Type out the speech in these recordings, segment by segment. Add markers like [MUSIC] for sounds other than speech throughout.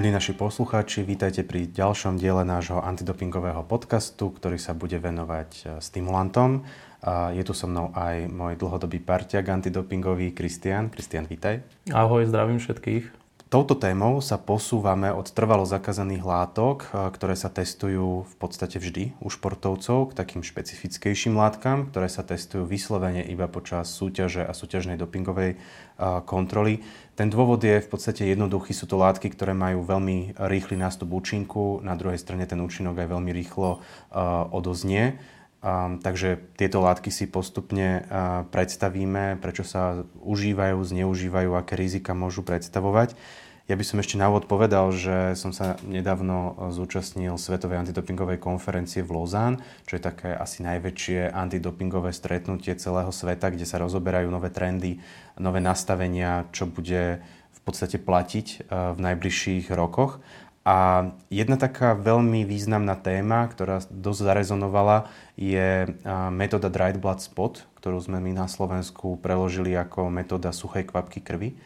Milí naši poslucháči, vítajte pri ďalšom diele nášho antidopingového podcastu, ktorý sa bude venovať e, stimulantom. Je tu so mnou aj môj dlhodobý parťak antidopingový Kristian. Kristian, vítaj. Ahoj, zdravím všetkých. Touto témou sa posúvame od trvalo zakázaných látok, e, ktoré sa testujú v podstate vždy u športovcov, k takým špecifickejším látkam, ktoré sa testujú vyslovene iba počas súťaže a súťažnej dopingovej e, kontroly. Ten dôvod je v podstate jednoduchý. Sú to látky, ktoré majú veľmi rýchly nástup účinku, na druhej strane ten účinok aj veľmi rýchlo uh, odoznie. Takže tieto látky si postupne predstavíme, prečo sa užívajú, zneužívajú, aké rizika môžu predstavovať. Ja by som ešte na úvod povedal, že som sa nedávno zúčastnil Svetovej antidopingovej konferencie v Lausanne, čo je také asi najväčšie antidopingové stretnutie celého sveta, kde sa rozoberajú nové trendy, nové nastavenia, čo bude v podstate platiť v najbližších rokoch. A jedna taká veľmi významná téma, ktorá dosť zarezonovala, je metóda Dried Blood Spot, ktorú sme my na Slovensku preložili ako metóda suchej kvapky krvi.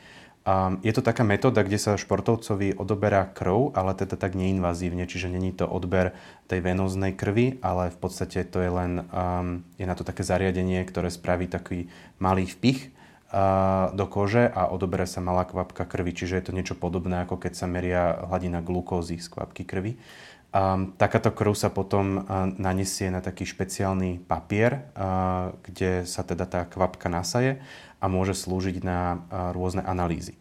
Je to taká metóda, kde sa športovcovi odoberá krv, ale teda tak neinvazívne, čiže není to odber tej venóznej krvi, ale v podstate to je len, je na to také zariadenie, ktoré spraví taký malý vpich do kože a odoberá sa malá kvapka krvi, čiže je to niečo podobné, ako keď sa meria hladina glukózy z kvapky krvi. Takáto krv sa potom uh, nanesie na taký špeciálny papier, kde sa teda tá kvapka nasaje a môže slúžiť na rôzne analýzy.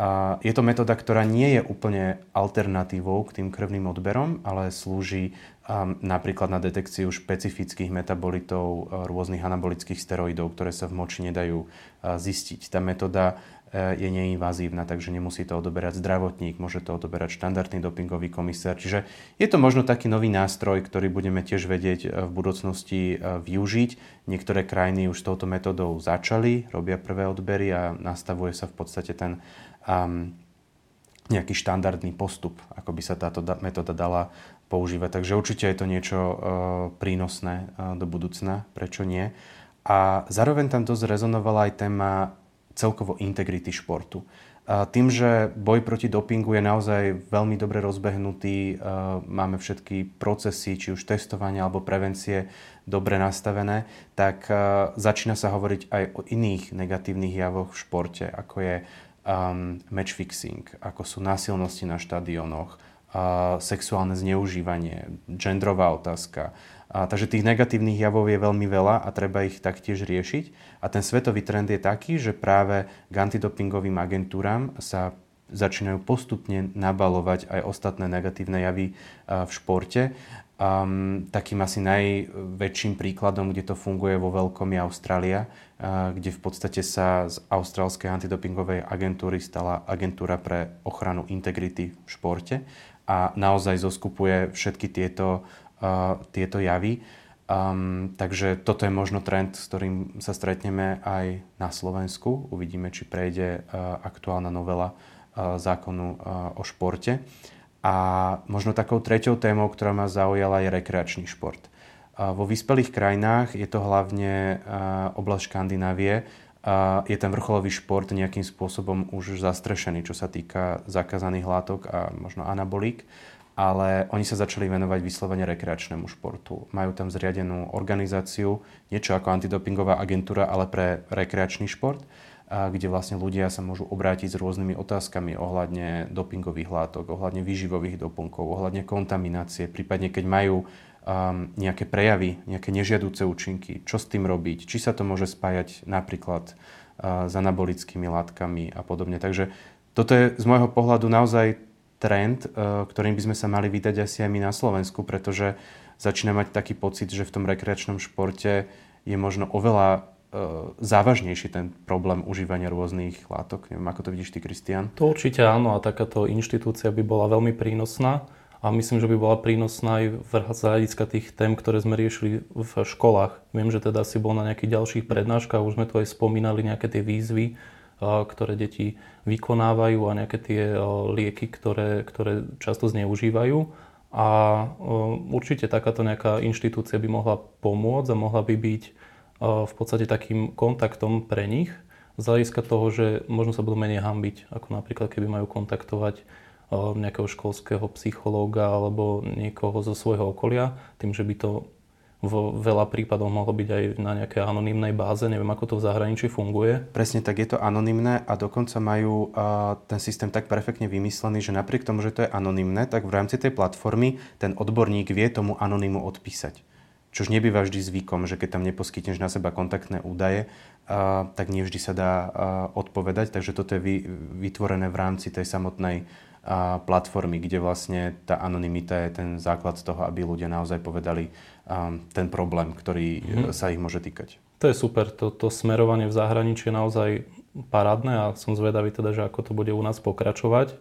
Uh, je to metóda, ktorá nie je úplne alternatívou k tým krvným odberom, ale slúži napríklad na detekciu špecifických metabolitov e, rôznych anabolických steroidov, ktoré sa v moči nedajú e, zistiť. Tá metóda e, je neinvazívna, takže nemusí to odoberať zdravotník, môže to odoberať štandardný dopingový komisár. Čiže je to možno taký nový nástroj, ktorý budeme tiež vedieť v budúcnosti využiť. Niektoré krajiny už s touto metódou začali, robia prvé odbery a nastavuje sa v podstate ten um, nejaký štandardný postup, ako by sa táto metóda dala používať. Takže určite je to niečo uh, prínosné uh, do budúcna, prečo nie. A zároveň tam dosť rezonovala aj téma celkovo integrity športu. A tým, že boj proti dopingu je naozaj veľmi dobre rozbehnutý, máme všetky procesy, či už testovania alebo prevencie dobre nastavené, tak začína sa hovoriť aj o iných negatívnych javoch v športe, ako je um, match fixing, ako sú násilnosti na štadionoch, a sexuálne zneužívanie, genderová otázka. A, takže tých negatívnych javov je veľmi veľa a treba ich taktiež riešiť. A ten svetový trend je taký, že práve k antidopingovým agentúram sa začínajú postupne nabalovať aj ostatné negatívne javy v športe. Um, takým asi najväčším príkladom, kde to funguje vo veľkom je Austrália, uh, kde v podstate sa z austrálskej antidopingovej agentúry stala agentúra pre ochranu integrity v športe a naozaj zoskupuje všetky tieto, uh, tieto javy. Um, takže toto je možno trend, s ktorým sa stretneme aj na Slovensku. Uvidíme, či prejde uh, aktuálna novela uh, zákonu uh, o športe. A možno takou treťou témou, ktorá ma zaujala, je rekreačný šport. Vo vyspelých krajinách je to hlavne oblasť Škandinávie, je ten vrcholový šport nejakým spôsobom už zastrešený, čo sa týka zakázaných látok a možno anabolík, ale oni sa začali venovať vyslovene rekreačnému športu. Majú tam zriadenú organizáciu, niečo ako antidopingová agentúra, ale pre rekreačný šport, kde vlastne ľudia sa môžu obrátiť s rôznymi otázkami ohľadne dopingových látok, ohľadne výživových doplnkov, ohľadne kontaminácie, prípadne keď majú um, nejaké prejavy, nejaké nežiaduce účinky, čo s tým robiť, či sa to môže spájať napríklad uh, s anabolickými látkami a podobne. Takže toto je z môjho pohľadu naozaj trend, uh, ktorým by sme sa mali vydať asi aj my na Slovensku, pretože začína mať taký pocit, že v tom rekreačnom športe je možno oveľa závažnejší ten problém užívania rôznych látok. Neviem, ako to vidíš ty, Kristian? To určite áno a takáto inštitúcia by bola veľmi prínosná a myslím, že by bola prínosná aj z hľadiska tých tém, ktoré sme riešili v školách. Viem, že teda si bol na nejakých ďalších prednáškach, už sme tu aj spomínali nejaké tie výzvy, ktoré deti vykonávajú a nejaké tie lieky, ktoré, ktoré často zneužívajú. A určite takáto nejaká inštitúcia by mohla pomôcť a mohla by byť v podstate takým kontaktom pre nich z hľadiska toho, že možno sa budú menej hambiť, ako napríklad keby majú kontaktovať nejakého školského psychológa alebo niekoho zo svojho okolia, tým, že by to vo veľa prípadoch mohlo byť aj na nejakej anonymnej báze. Neviem, ako to v zahraničí funguje. Presne tak, je to anonymné a dokonca majú uh, ten systém tak perfektne vymyslený, že napriek tomu, že to je anonymné, tak v rámci tej platformy ten odborník vie tomu anonymu odpísať. Čož nebýva vždy zvykom, že keď tam neposkytneš na seba kontaktné údaje, uh, tak nie vždy sa dá odpovedať. Takže toto je vy, vytvorené v rámci tej samotnej platformy, kde vlastne tá anonymita je ten základ toho, aby ľudia naozaj povedali, ten problém, ktorý mm-hmm. sa ich môže týkať. To je super, to, to smerovanie v zahraničí je naozaj parádne a som zvedavý teda, že ako to bude u nás pokračovať.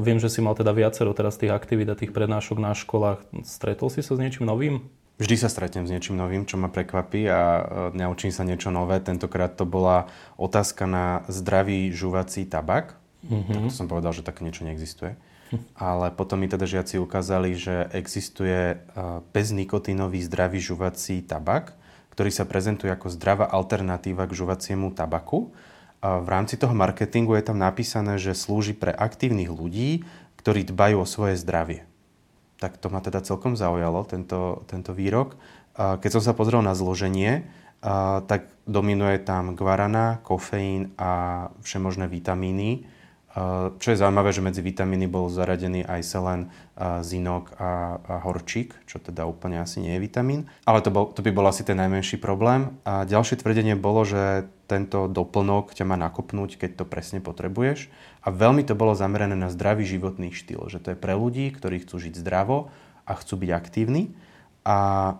Viem, že si mal teda viacero teraz tých aktivít a tých prednášok na školách. Stretol si sa s niečím novým? Vždy sa stretnem s niečím novým, čo ma prekvapí a uh, naučím sa niečo nové. Tentokrát to bola otázka na zdravý žuvací tabak. Mm-hmm. Tak to som povedal, že také niečo neexistuje ale potom mi teda žiaci ukázali, že existuje beznikotínový zdravý žuvací tabak, ktorý sa prezentuje ako zdravá alternatíva k žuvaciemu tabaku. A v rámci toho marketingu je tam napísané, že slúži pre aktívnych ľudí, ktorí dbajú o svoje zdravie. Tak to ma teda celkom zaujalo, tento, tento výrok. Keď som sa pozrel na zloženie, tak dominuje tam guarana, kofeín a všemožné vitamíny čo je zaujímavé, že medzi vitamíny bol zaradený aj selen, zinok a, a horčík, čo teda úplne asi nie je vitamín. Ale to, bol, to by bol asi ten najmenší problém. A ďalšie tvrdenie bolo, že tento doplnok ťa má nakopnúť, keď to presne potrebuješ. A veľmi to bolo zamerané na zdravý životný štýl, že to je pre ľudí, ktorí chcú žiť zdravo a chcú byť aktívni. A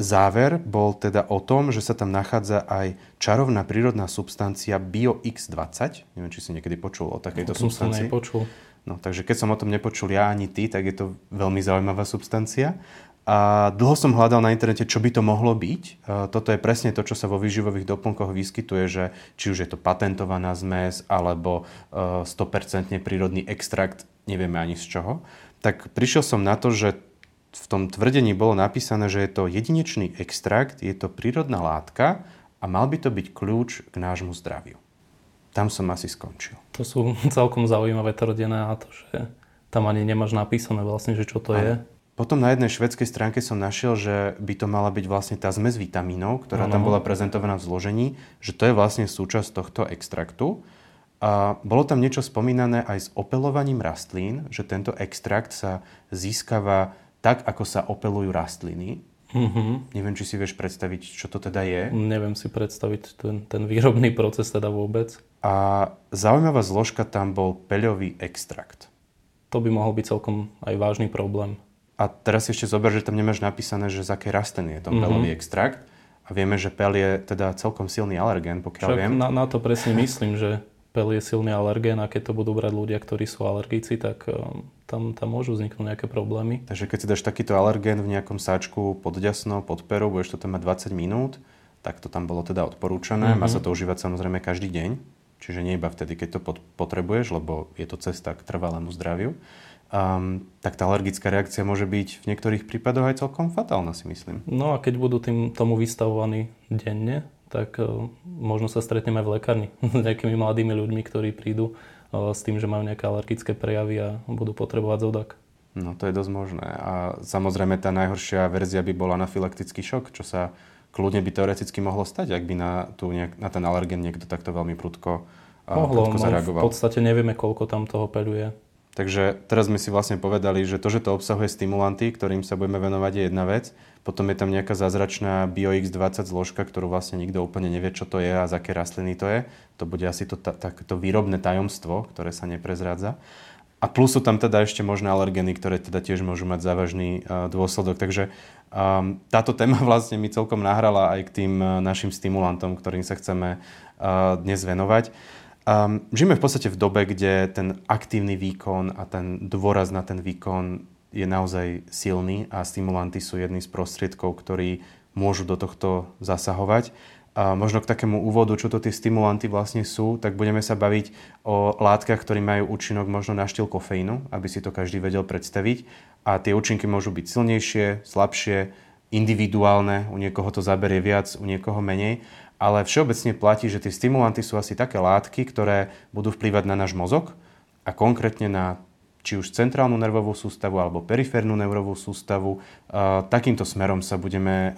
Záver bol teda o tom, že sa tam nachádza aj čarovná prírodná substancia BioX20. Neviem, či si niekedy počul o takejto o substancii. Som nepočul. No, takže keď som o tom nepočul ja ani ty, tak je to veľmi zaujímavá substancia. A dlho som hľadal na internete, čo by to mohlo byť. Toto je presne to, čo sa vo výživových doplnkoch vyskytuje, že či už je to patentovaná zmes alebo 100% e, prírodný extrakt, nevieme ani z čoho. Tak prišiel som na to, že v tom tvrdení bolo napísané, že je to jedinečný extrakt, je to prírodná látka a mal by to byť kľúč k nášmu zdraviu. Tam som asi skončil. To sú [LAUGHS] celkom zaujímavé tvrdené a to, že tam ani nemáš napísané vlastne, že čo to a je. Potom na jednej švedskej stránke som našiel, že by to mala byť vlastne tá zmes vitamínov, ktorá ano. tam bola prezentovaná v zložení, že to je vlastne súčasť tohto extraktu. A bolo tam niečo spomínané aj s opelovaním rastlín, že tento extrakt sa získava tak, ako sa opelujú rastliny. Mm-hmm. Neviem, či si vieš predstaviť, čo to teda je. Neviem si predstaviť ten, ten výrobný proces teda vôbec. A zaujímavá zložka tam bol peľový extrakt. To by mohol byť celkom aj vážny problém. A teraz ešte zober, že tam nemáš napísané, že z akej rastliny je to mm-hmm. peľový extrakt. A vieme, že pel je teda celkom silný alergén, pokiaľ Však viem. Na, na to presne myslím, že pel je silný alergén a keď to budú brať ľudia, ktorí sú alergici, tak um, tam, tam môžu vzniknúť nejaké problémy. Takže keď si dáš takýto alergén v nejakom sáčku pod ďasno, pod peru, budeš to tam mať 20 minút, tak to tam bolo teda odporúčané. Mm-hmm. Má sa to užívať samozrejme každý deň, čiže nie iba vtedy, keď to potrebuješ, lebo je to cesta k trvalému zdraviu. Um, tak tá alergická reakcia môže byť v niektorých prípadoch aj celkom fatálna, si myslím. No a keď budú tým, tomu vystavovaní denne, tak uh, možno sa stretneme v lekárni [LAUGHS] s nejakými mladými ľuďmi, ktorí prídu uh, s tým, že majú nejaké alergické prejavy a budú potrebovať zodak. No to je dosť možné. A samozrejme tá najhoršia verzia by bola anafylaktický šok, čo sa kľudne by teoreticky mohlo stať, ak by na, tú nejak, na ten alergen niekto takto veľmi prudko, uh, Mohlo, prudko zareagoval. v podstate nevieme, koľko tam toho peluje. Takže teraz sme si vlastne povedali, že to, že to obsahuje stimulanty, ktorým sa budeme venovať, je jedna vec. Potom je tam nejaká zázračná BioX20 zložka, ktorú vlastne nikto úplne nevie, čo to je a z aké rastliny to je. To bude asi to, takéto výrobné tajomstvo, ktoré sa neprezrádza. A plus sú tam teda ešte možné alergeny, ktoré teda tiež môžu mať závažný uh, dôsledok. Takže um, táto téma [LAUGHS] vlastne mi celkom nahrala aj k tým uh, našim stimulantom, ktorým sa chceme uh, dnes venovať. Um, žijeme v podstate v dobe, kde ten aktívny výkon a ten dôraz na ten výkon je naozaj silný a stimulanty sú jedný z prostriedkov, ktorí môžu do tohto zasahovať. A možno k takému úvodu, čo to tie stimulanty vlastne sú, tak budeme sa baviť o látkach, ktorí majú účinok možno na štýl kofeínu, aby si to každý vedel predstaviť. A tie účinky môžu byť silnejšie, slabšie, individuálne, u niekoho to zaberie viac, u niekoho menej ale všeobecne platí, že tie stimulanty sú asi také látky, ktoré budú vplývať na náš mozog a konkrétne na či už centrálnu nervovú sústavu alebo periférnu nervovú sústavu. Takýmto smerom sa budeme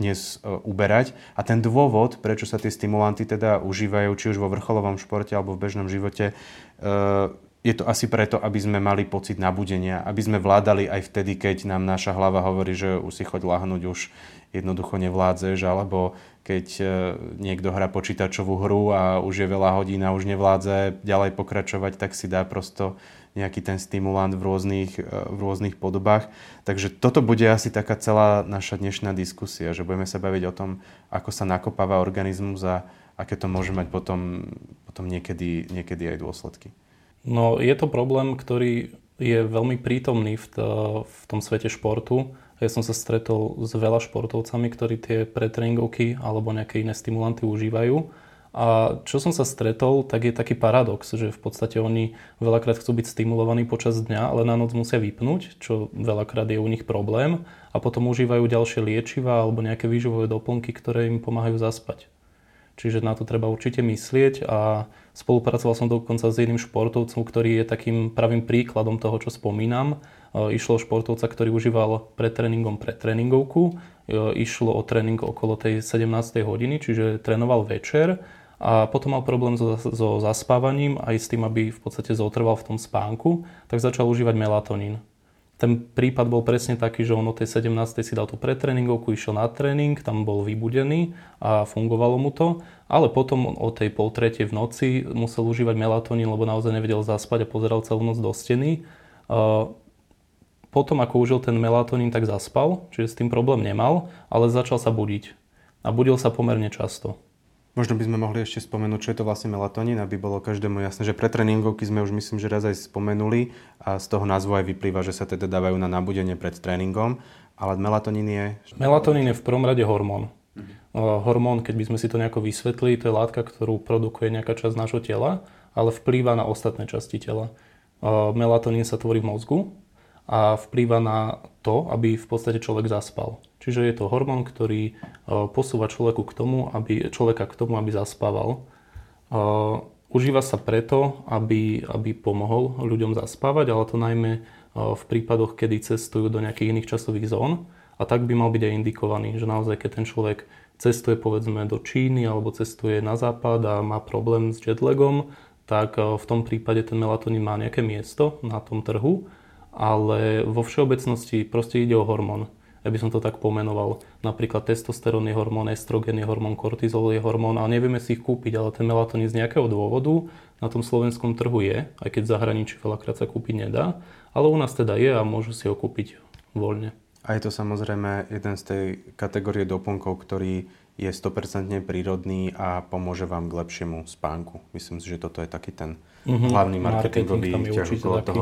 dnes uberať. A ten dôvod, prečo sa tie stimulanty teda užívajú, či už vo vrcholovom športe alebo v bežnom živote, je to asi preto, aby sme mali pocit nabudenia, aby sme vládali aj vtedy, keď nám naša hlava hovorí, že už si choď lahnúť, už jednoducho nevládzeš, alebo keď e, niekto hrá počítačovú hru a už je veľa hodín a už nevládze ďalej pokračovať, tak si dá prosto nejaký ten stimulant v rôznych, e, v rôznych podobách. Takže toto bude asi taká celá naša dnešná diskusia, že budeme sa baviť o tom, ako sa nakopáva organizmus a aké to môže mať potom, potom niekedy, niekedy aj dôsledky. No je to problém, ktorý je veľmi prítomný v, to, v tom svete športu ja som sa stretol s veľa športovcami, ktorí tie pretréningovky alebo nejaké iné stimulanty užívajú. A čo som sa stretol, tak je taký paradox, že v podstate oni veľakrát chcú byť stimulovaní počas dňa, ale na noc musia vypnúť, čo veľakrát je u nich problém. A potom užívajú ďalšie liečiva alebo nejaké výživové doplnky, ktoré im pomáhajú zaspať. Čiže na to treba určite myslieť a spolupracoval som dokonca s jedným športovcom, ktorý je takým pravým príkladom toho, čo spomínam Išlo o športovca, ktorý užíval pred tréningom pred tréningovku. Išlo o tréning okolo tej 17. hodiny, čiže trénoval večer a potom mal problém so, so zaspávaním aj s tým, aby v podstate zotrval v tom spánku, tak začal užívať melatonín. Ten prípad bol presne taký, že on o tej 17. si dal tú pretréningovku, išiel na tréning, tam bol vybudený a fungovalo mu to, ale potom o tej pol tretej v noci musel užívať melatonín, lebo naozaj nevedel zaspať a pozeral celú noc do steny potom, ako užil ten melatonín, tak zaspal, čiže s tým problém nemal, ale začal sa budiť. A budil sa pomerne často. Možno by sme mohli ešte spomenúť, čo je to vlastne melatonín, aby bolo každému jasné, že pre tréningovky sme už myslím, že raz aj spomenuli a z toho názvu aj vyplýva, že sa teda dávajú na nabudenie pred tréningom, ale melatonín je... Melatonín je v prvom rade hormón. Mhm. Hormón, keď by sme si to nejako vysvetlili, to je látka, ktorú produkuje nejaká časť nášho tela, ale vplýva na ostatné časti tela. Melatonín sa tvorí v mozgu a vplýva na to, aby v podstate človek zaspal. Čiže je to hormón, ktorý e, posúva človeku k tomu, aby, človeka k tomu, aby zaspával. Užíva sa preto, aby, aby pomohol ľuďom zaspávať, ale to najmä v prípadoch, kedy cestujú do nejakých iných časových zón. A tak by mal byť aj indikovaný, že naozaj keď ten človek cestuje povedzme do Číny alebo cestuje na západ a má problém s jetlagom, tak v tom prípade ten melatonín má nejaké miesto na tom trhu ale vo všeobecnosti proste ide o hormón. Ja by som to tak pomenoval. Napríklad testosterón je hormón, estrogen je hormón, kortizol je hormón a nevieme si ich kúpiť, ale ten melatonín z nejakého dôvodu na tom slovenskom trhu je, aj keď v zahraničí veľakrát sa kúpiť nedá, ale u nás teda je a môžu si ho kúpiť voľne. A je to samozrejme jeden z tej kategórie doplnkov, ktorý je 100% prírodný a pomôže vám k lepšiemu spánku. Myslím si, že toto je taký ten mm-hmm. hlavný marketingový ťažok toho. Taký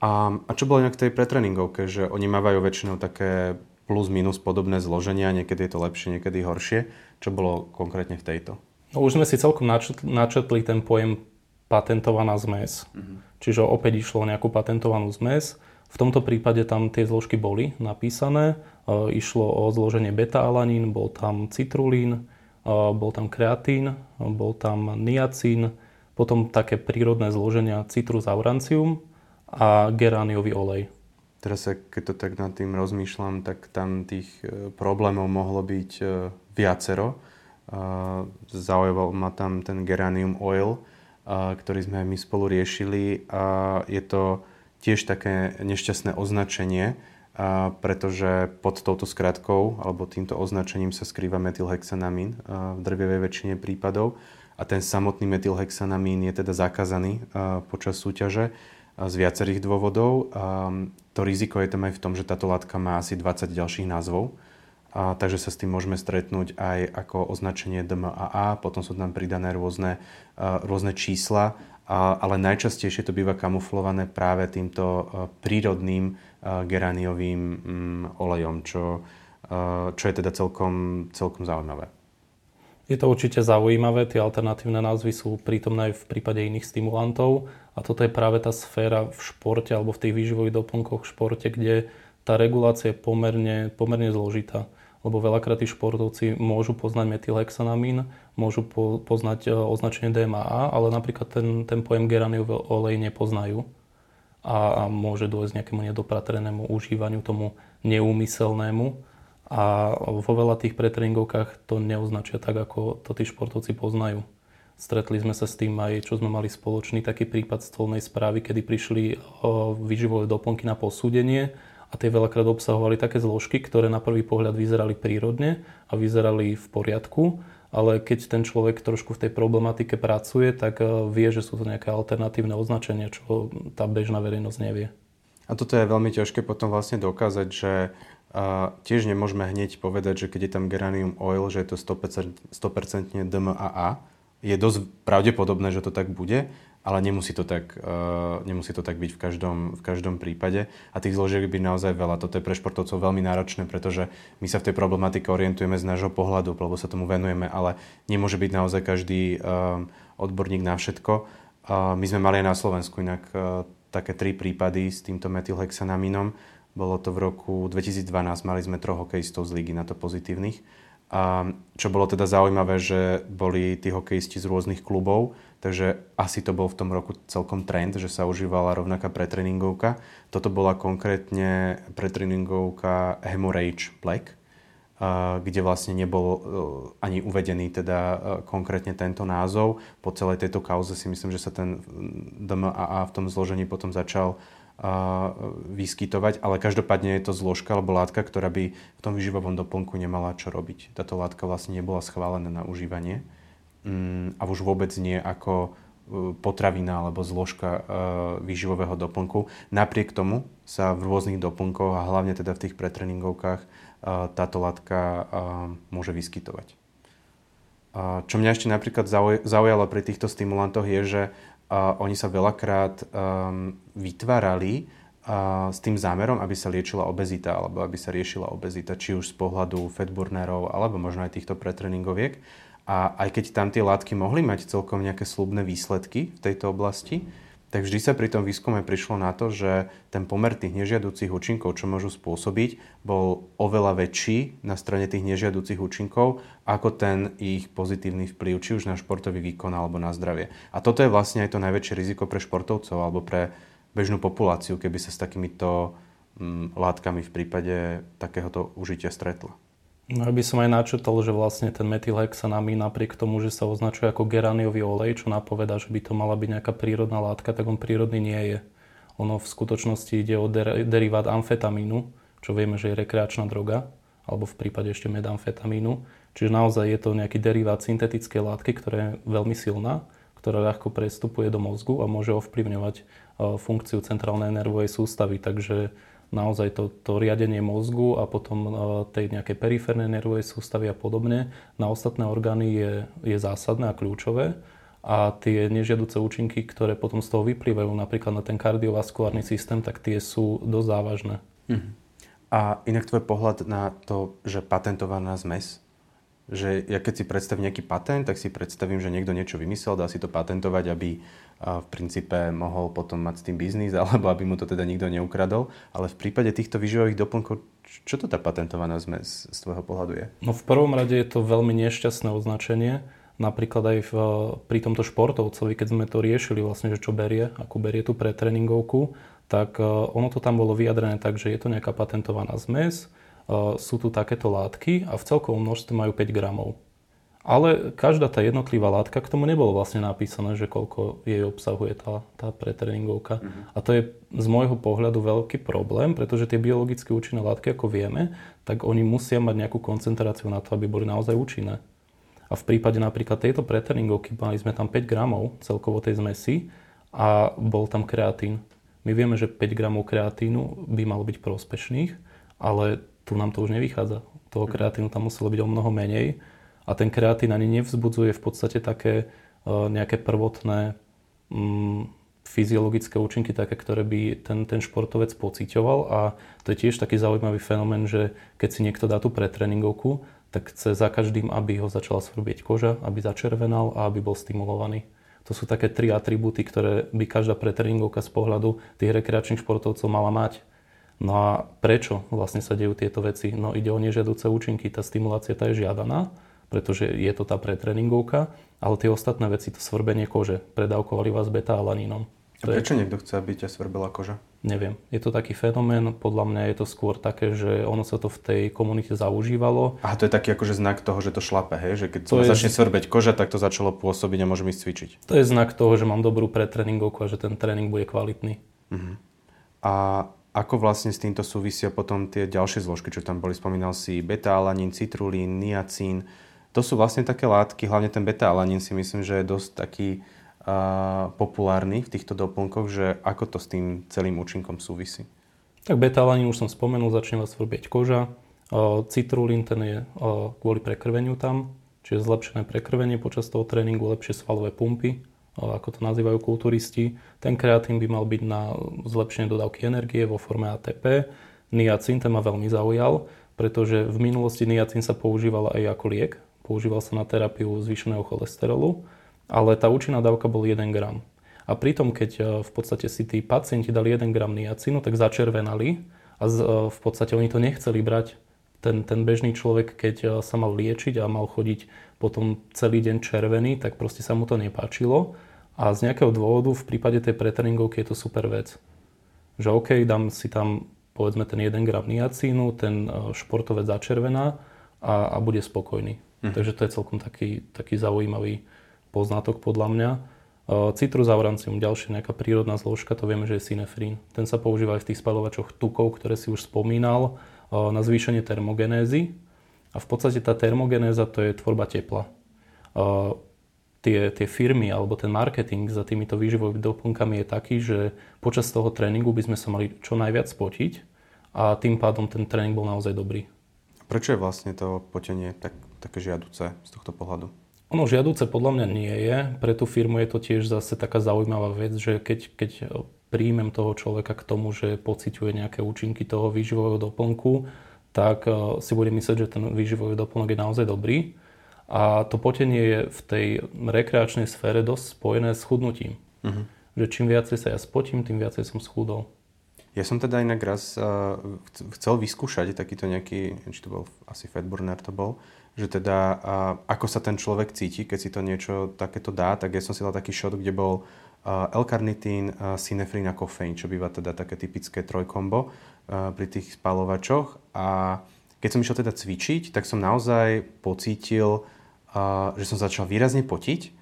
a, a čo bolo inak tej pretréningovke, že oni mávajú väčšinou také plus minus podobné zloženia, niekedy je to lepšie, niekedy horšie. Čo bolo konkrétne v tejto? No, už sme si celkom načetli, načetli ten pojem patentovaná zmes. Mm-hmm. Čiže opäť išlo o nejakú patentovanú zmes. V tomto prípade tam tie zložky boli napísané. E, išlo o zloženie beta-alanín, bol tam citrulín, e, bol tam kreatín, bol tam niacín, potom také prírodné zloženia citrus aurancium, a gerániový olej. Teraz, keď to tak nad tým rozmýšľam, tak tam tých e, problémov mohlo byť viacero. Zaujal ma tam ten geranium oil, ktorý sme my spolu riešili. Je to tiež také nešťastné označenie, pretože pod touto skratkou alebo týmto označením sa skrýva metylhexanamín v drvivej väčšine prípadov a ten samotný metylhexanamín je teda zakázaný počas súťaže z viacerých dôvodov. To riziko je tam aj v tom, že táto látka má asi 20 ďalších názvov. A, takže sa s tým môžeme stretnúť aj ako označenie DMAA, potom sú tam pridané rôzne, rôzne čísla, a, ale najčastejšie to býva kamuflované práve týmto prírodným geraniovým mm, olejom, čo, čo je teda celkom, celkom zaujímavé. Je to určite zaujímavé, tie alternatívne názvy sú prítomné aj v prípade iných stimulantov a toto je práve tá sféra v športe alebo v tých výživových doplnkoch v športe, kde tá regulácia je pomerne, pomerne zložitá. Lebo veľakrát tí športovci môžu poznať metylhexanamín, môžu po, poznať e, označenie DMAA, ale napríklad ten, ten pojem geraniový olej nepoznajú. a, a môže dôjsť nejakému nedopratrenému užívaniu, tomu neúmyselnému. A vo veľa tých pretréningovkách to neoznačia tak, ako to tí športovci poznajú. Stretli sme sa s tým aj, čo sme mali spoločný taký prípad stolnej správy, kedy prišli výživové doplnky na posúdenie a tie veľakrát obsahovali také zložky, ktoré na prvý pohľad vyzerali prírodne a vyzerali v poriadku, ale keď ten človek trošku v tej problematike pracuje, tak vie, že sú to nejaké alternatívne označenia, čo tá bežná verejnosť nevie. A toto je veľmi ťažké potom vlastne dokázať, že uh, tiež nemôžeme hneď povedať, že keď je tam geranium oil, že je to 100%, 100% DMAA, je dosť pravdepodobné, že to tak bude, ale nemusí to tak, uh, nemusí to tak byť v každom, v každom prípade. A tých zložiek by naozaj veľa. Toto je pre športovcov veľmi náročné, pretože my sa v tej problematike orientujeme z nášho pohľadu, lebo sa tomu venujeme, ale nemôže byť naozaj každý uh, odborník na všetko. Uh, my sme mali aj na Slovensku inak uh, také tri prípady s týmto metylhexanaminom. Bolo to v roku 2012, mali sme troch hokejistov z ligy na to pozitívnych a čo bolo teda zaujímavé, že boli tí hokejisti z rôznych klubov, takže asi to bol v tom roku celkom trend, že sa užívala rovnaká pretréningovka. Toto bola konkrétne pretréningovka Hemorrhage Black, kde vlastne nebol e, ani uvedený teda e, konkrétne tento názov. Po celej tejto kauze si myslím, že sa ten DMAA v tom zložení potom začal vyskytovať, ale každopádne je to zložka alebo látka, ktorá by v tom výživovom doplnku nemala čo robiť. Táto látka vlastne nebola schválená na užívanie a už vôbec nie ako e, potravina alebo zložka e, výživového doplnku. Napriek tomu sa v rôznych doplnkoch a hlavne teda v tých pretréningovkách e, táto látka môže vyskytovať. Čo mňa ešte napríklad zaujalo pri týchto stimulantoch je, že oni sa veľakrát vytvárali s tým zámerom, aby sa liečila obezita alebo aby sa riešila obezita, či už z pohľadu fatburnerov alebo možno aj týchto pretréningoviek. A aj keď tam tie látky mohli mať celkom nejaké slubné výsledky v tejto oblasti, tak vždy sa pri tom výskume prišlo na to, že ten pomer tých nežiaducich účinkov, čo môžu spôsobiť, bol oveľa väčší na strane tých nežiaducich účinkov, ako ten ich pozitívny vplyv, či už na športový výkon alebo na zdravie. A toto je vlastne aj to najväčšie riziko pre športovcov alebo pre bežnú populáciu, keby sa s takýmito mm, látkami v prípade takéhoto užitia stretla. No by som aj načetol, že vlastne ten metylhexanamín napriek tomu, že sa označuje ako geraniový olej, čo napoveda, že by to mala byť nejaká prírodná látka, tak on prírodný nie je. Ono v skutočnosti ide o der- derivát amfetamínu, čo vieme, že je rekreačná droga, alebo v prípade ešte medamfetamínu. Čiže naozaj je to nejaký derivát syntetickej látky, ktorá je veľmi silná, ktorá ľahko prestupuje do mozgu a môže ovplyvňovať e, funkciu centrálnej nervovej sústavy. Takže naozaj to, to riadenie mozgu a potom e, tej nejakej periférnej nervovej sústavy a podobne na ostatné orgány je, je zásadné a kľúčové. A tie nežiaduce účinky, ktoré potom z toho vyplývajú napríklad na ten kardiovaskulárny systém, tak tie sú dosť závažné. Uh-huh. A inak tvoj pohľad na to, že patentovaná zmes, že ja keď si predstavím nejaký patent, tak si predstavím, že niekto niečo vymyslel, dá si to patentovať, aby v princípe mohol potom mať s tým biznis, [LAUGHS] alebo aby mu to teda nikto neukradol. Ale v prípade týchto výživových doplnkov, čo to tá patentovaná zmes z tvojho pohľadu je? No v prvom rade je to veľmi nešťastné označenie. Napríklad aj v, pri tomto športovcovi, keď sme to riešili vlastne, že čo berie, akú berie tú pretréningovku, tak ono to tam bolo vyjadrené tak, že je to nejaká patentovaná zmes, sú tu takéto látky a v celkovom množstve majú 5 gramov. Ale každá tá jednotlivá látka, k tomu nebolo vlastne napísané, že koľko jej obsahuje tá, tá pretréningovka. Mm-hmm. A to je z môjho pohľadu veľký problém, pretože tie biologicky účinné látky, ako vieme, tak oni musia mať nejakú koncentráciu na to, aby boli naozaj účinné. A v prípade napríklad tejto pretréningovky mali sme tam 5 gramov celkovo tej zmesi a bol tam kreatín. My vieme, že 5 gramov kreatínu by malo byť prospešných, ale tu nám to už nevychádza. Toho mhm. kreatínu tam muselo byť o mnoho menej a ten kreatín ani nevzbudzuje v podstate také e, nejaké prvotné mm, fyziologické účinky, také, ktoré by ten, ten športovec pociťoval a to je tiež taký zaujímavý fenomén, že keď si niekto dá tú pretréningovku, tak chce za každým, aby ho začala svrbieť koža, aby začervenal a aby bol stimulovaný. To sú také tri atribúty, ktoré by každá pretréningovka z pohľadu tých rekreačných športovcov mala mať. No a prečo vlastne sa dejú tieto veci? No ide o nežiaduce účinky, tá stimulácia tá je žiadaná, pretože je to tá pretréningovka, ale tie ostatné veci, to svrbenie kože, predávkovali vás beta-alanínom. A prečo je... niekto chce, aby ťa svrbila koža? Neviem. Je to taký fenomén, podľa mňa je to skôr také, že ono sa to v tej komunite zaužívalo. A to je taký akože znak toho, že to šlape, hej? Že keď to je... začne svrbeť koža, tak to začalo pôsobiť a môžem ísť cvičiť. To je znak toho, že mám dobrú pretréningovku a že ten tréning bude kvalitný. Uh-huh. A ako vlastne s týmto súvisia potom tie ďalšie zložky, čo tam boli? Spomínal si beta-alanín, citrulín, niacín. To sú vlastne také látky, hlavne ten beta-alanín si myslím, že je dosť taký populárny v týchto doplnkoch, že ako to s tým celým účinkom súvisí? Tak betalanín už som spomenul, začne vás svrbieť koža. Citrulín, ten je kvôli prekrveniu tam, čiže zlepšené prekrvenie počas toho tréningu, lepšie svalové pumpy, ako to nazývajú kulturisti. Ten kreatín by mal byť na zlepšenie dodávky energie vo forme ATP. Niacín, ten ma veľmi zaujal, pretože v minulosti niacín sa používal aj ako liek. Používal sa na terapiu zvýšeného cholesterolu ale tá účinná dávka bol 1 gram. A pritom, keď e, v podstate si tí pacienti dali 1 gram niacinu, tak začervenali a e, v podstate oni to nechceli brať. Ten, ten bežný človek, keď e, sa mal liečiť a mal chodiť potom celý deň červený, tak proste sa mu to nepáčilo. A z nejakého dôvodu v prípade tej pretréningovky je to super vec. Že OK, dám si tam povedzme ten 1 gram niacínu, ten športovec začervená a, a bude spokojný. Mhm. Takže to je celkom taký, taký zaujímavý poznatok podľa mňa. Citrus aurancium, ďalšia nejaká prírodná zložka, to vieme, že je synefrín. Ten sa používa aj v tých spalovačoch tukov, ktoré si už spomínal, na zvýšenie termogenézy. A v podstate tá termogenéza to je tvorba tepla. Tie, tie firmy alebo ten marketing za týmito výživovými doplnkami je taký, že počas toho tréningu by sme sa mali čo najviac spotiť a tým pádom ten tréning bol naozaj dobrý. Prečo je vlastne to potenie tak, také žiaduce z tohto pohľadu? Ono žiaduce podľa mňa nie je. Pre tú firmu je to tiež zase taká zaujímavá vec, že keď, keď príjmem toho človeka k tomu, že pociťuje nejaké účinky toho výživového doplnku, tak e, si bude myslieť, že ten výživový doplnok je naozaj dobrý. A to potenie je v tej rekreačnej sfére dosť spojené s chudnutím. Uh-huh. Že čím viacej sa ja spotím, tým viacej som schudol. Ja som teda inak raz uh, chcel vyskúšať takýto nejaký, či to bol asi Fatburner to bol, že teda uh, ako sa ten človek cíti, keď si to niečo takéto dá, tak ja som si dal taký shot, kde bol uh, L-karnitín, uh, synefrín a kofeín, čo býva teda také typické trojkombo uh, pri tých spalovačoch. A keď som išiel teda cvičiť, tak som naozaj pocítil, že som začal výrazne potiť,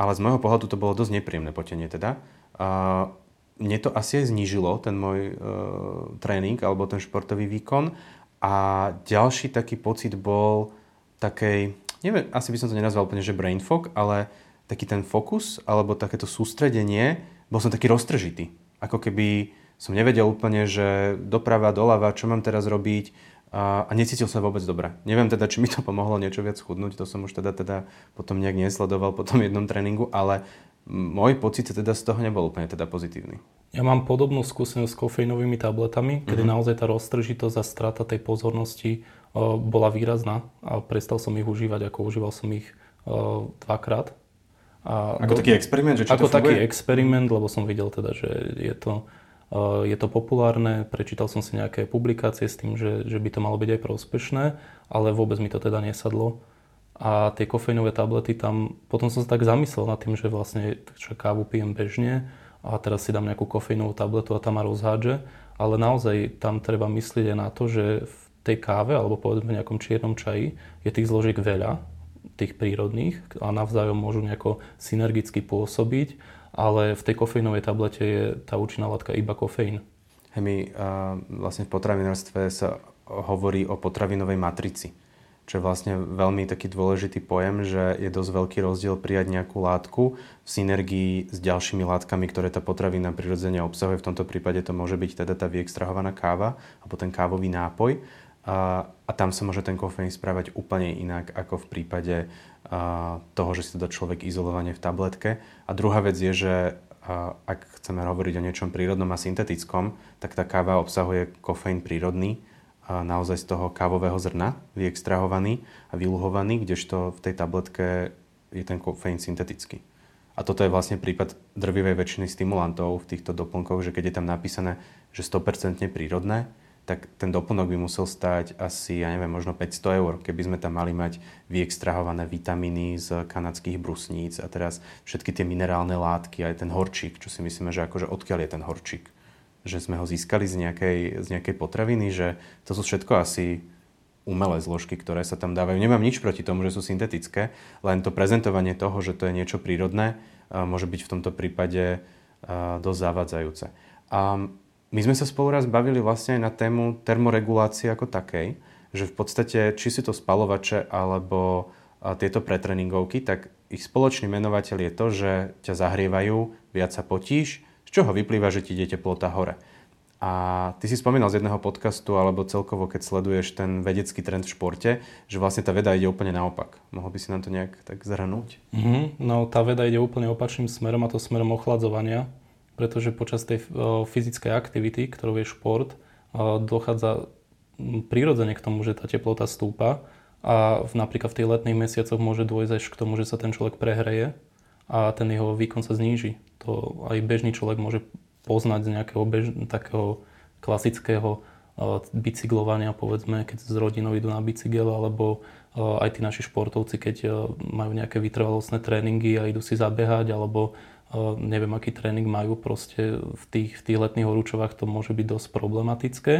ale z môjho pohľadu to bolo dosť nepríjemné potenie teda. Uh, mne to asi aj znížilo, ten môj uh, tréning alebo ten športový výkon. A ďalší taký pocit bol, takej, neviem, asi by som to nenazval úplne, že brain fog, ale taký ten fokus alebo takéto sústredenie, bol som taký roztržitý. Ako keby som nevedel úplne, že doprava, doľava, čo mám teraz robiť a, a necítil sa vôbec dobre. Neviem teda, či mi to pomohlo niečo viac chudnúť, to som už teda, teda potom nejak nesledoval po tom jednom tréningu, ale môj pocit teda z toho nebol úplne teda pozitívny. Ja mám podobnú skúsenosť s kofeínovými tabletami, kedy uh-huh. naozaj tá roztržitosť a strata tej pozornosti bola výrazná a prestal som ich užívať, ako užíval som ich dvakrát. A ako do, taký experiment? Že či ako to taký experiment, lebo som videl teda, že je to, je to populárne, prečítal som si nejaké publikácie s tým, že, že by to malo byť aj prospešné, ale vôbec mi to teda nesadlo. A tie kofeínové tablety tam, potom som sa tak zamyslel nad tým, že vlastne čo kávu pijem bežne a teraz si dám nejakú kofeínovú tabletu a tam ma rozhádže, ale naozaj tam treba myslieť aj na to, že v tej káve alebo povedzme v nejakom čiernom čaji je tých zložiek veľa, tých prírodných a navzájom môžu nejako synergicky pôsobiť, ale v tej kofeínovej tablete je tá účinná látka iba kofeín. Hej, vlastne v potravinárstve sa hovorí o potravinovej matrici, čo je vlastne veľmi taký dôležitý pojem, že je dosť veľký rozdiel prijať nejakú látku v synergii s ďalšími látkami, ktoré tá potravina prirodzene obsahuje. V tomto prípade to môže byť teda tá vyextrahovaná káva alebo ten kávový nápoj a, a tam sa môže ten kofeín správať úplne inak ako v prípade a, toho, že si to dá človek izolovane v tabletke. A druhá vec je, že a, ak chceme hovoriť o niečom prírodnom a syntetickom, tak tá káva obsahuje kofeín prírodný, a naozaj z toho kávového zrna, vyextrahovaný a vyluhovaný, kdežto v tej tabletke je ten kofeín syntetický. A toto je vlastne prípad drvivej väčšiny stimulantov v týchto doplnkoch, že keď je tam napísané, že 100% prírodné, tak ten doplnok by musel stáť asi, ja neviem, možno 500 eur, keby sme tam mali mať vyextrahované vitamíny z kanadských brusníc a teraz všetky tie minerálne látky, aj ten horčík, čo si myslíme, že akože odkiaľ je ten horčík? Že sme ho získali z nejakej, z nejakej potraviny, že to sú všetko asi umelé zložky, ktoré sa tam dávajú. Nemám nič proti tomu, že sú syntetické, len to prezentovanie toho, že to je niečo prírodné, môže byť v tomto prípade dosť zavádzajúce. A my sme sa spolu raz bavili vlastne aj na tému termoregulácie ako takej, že v podstate, či si to spalovače alebo tieto pretreningovky, tak ich spoločný menovateľ je to, že ťa zahrievajú, viac sa potíš, z čoho vyplýva, že ti ide teplota hore. A ty si spomínal z jedného podcastu, alebo celkovo, keď sleduješ ten vedecký trend v športe, že vlastne tá veda ide úplne naopak. Mohol by si nám to nejak tak zhrnúť? Mm-hmm. No tá veda ide úplne opačným smerom, a to smerom ochladzovania pretože počas tej fyzickej aktivity, ktorou je šport, dochádza prirodzene k tomu, že tá teplota stúpa a v, napríklad v tých letných mesiacoch môže dôjsť až k tomu, že sa ten človek prehreje a ten jeho výkon sa zníži. To aj bežný človek môže poznať z nejakého bež, takého klasického bicyklovania, povedzme, keď s rodinou idú na bicykel, alebo aj tí naši športovci, keď majú nejaké vytrvalostné tréningy a idú si zabehať, alebo neviem, aký tréning majú, proste v tých, v tých letných horúčovách to môže byť dosť problematické.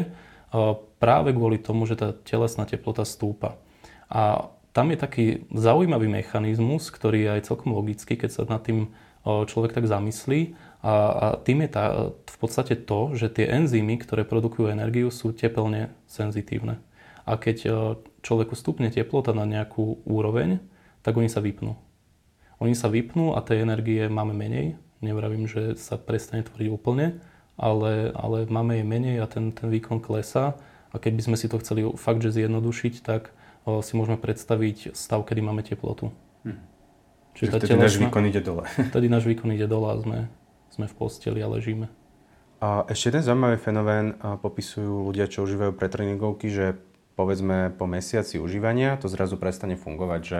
Práve kvôli tomu, že tá telesná teplota stúpa. A tam je taký zaujímavý mechanizmus, ktorý je aj celkom logický, keď sa nad tým človek tak zamyslí. A, a tým je tá, v podstate to, že tie enzymy, ktoré produkujú energiu, sú tepelne senzitívne. A keď človeku stupne teplota na nejakú úroveň, tak oni sa vypnú. Oni sa vypnú a tej energie máme menej. Nevravím, že sa prestane tvoriť úplne, ale, ale máme jej menej a ten, ten výkon klesá. A keď by sme si to chceli fakt, že zjednodušiť, tak o, si môžeme predstaviť stav, kedy máme teplotu. Hm. Čiže tá vtedy náš výkon ide dole. [LAUGHS] Vtedy náš výkon ide dole a sme, sme v posteli a ležíme. A ešte jeden zaujímavý fenomén popisujú ľudia, čo užívajú pretréningovky, že povedzme po mesiaci užívania to zrazu prestane fungovať, že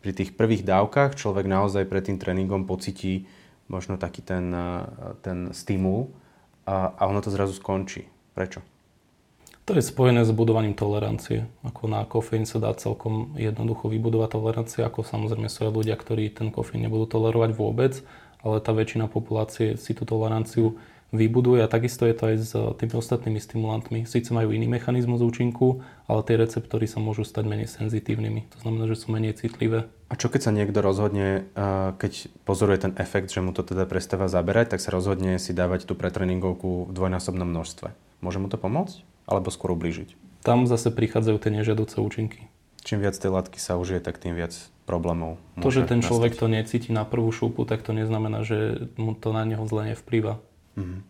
pri tých prvých dávkach človek naozaj pred tým tréningom pocití možno taký ten, eh, ten stimul a, a ono to zrazu skončí. Prečo? To je spojené s budovaním tolerancie. Ako na kofeín sa dá celkom jednoducho vybudovať tolerancia, ako samozrejme sú aj ľudia, ktorí ten kofeín nebudú tolerovať vôbec, ale tá väčšina populácie si tú toleranciu vybuduje a takisto je to aj s tými ostatnými stimulantmi. Sice majú iný mechanizmus účinku, ale tie receptory sa môžu stať menej senzitívnymi. To znamená, že sú menej citlivé. A čo keď sa niekto rozhodne, keď pozoruje ten efekt, že mu to teda prestáva zaberať, tak sa rozhodne si dávať tú pretréningovku v dvojnásobnom množstve. Môže mu to pomôcť? Alebo skôr ublížiť? Tam zase prichádzajú tie nežiaduce účinky. Čím viac tej látky sa užije, tak tým viac problémov To, že ten človek nastať. to necíti na prvú šupu, tak to neznamená, že mu to na neho zle nevplýva. Uh-huh.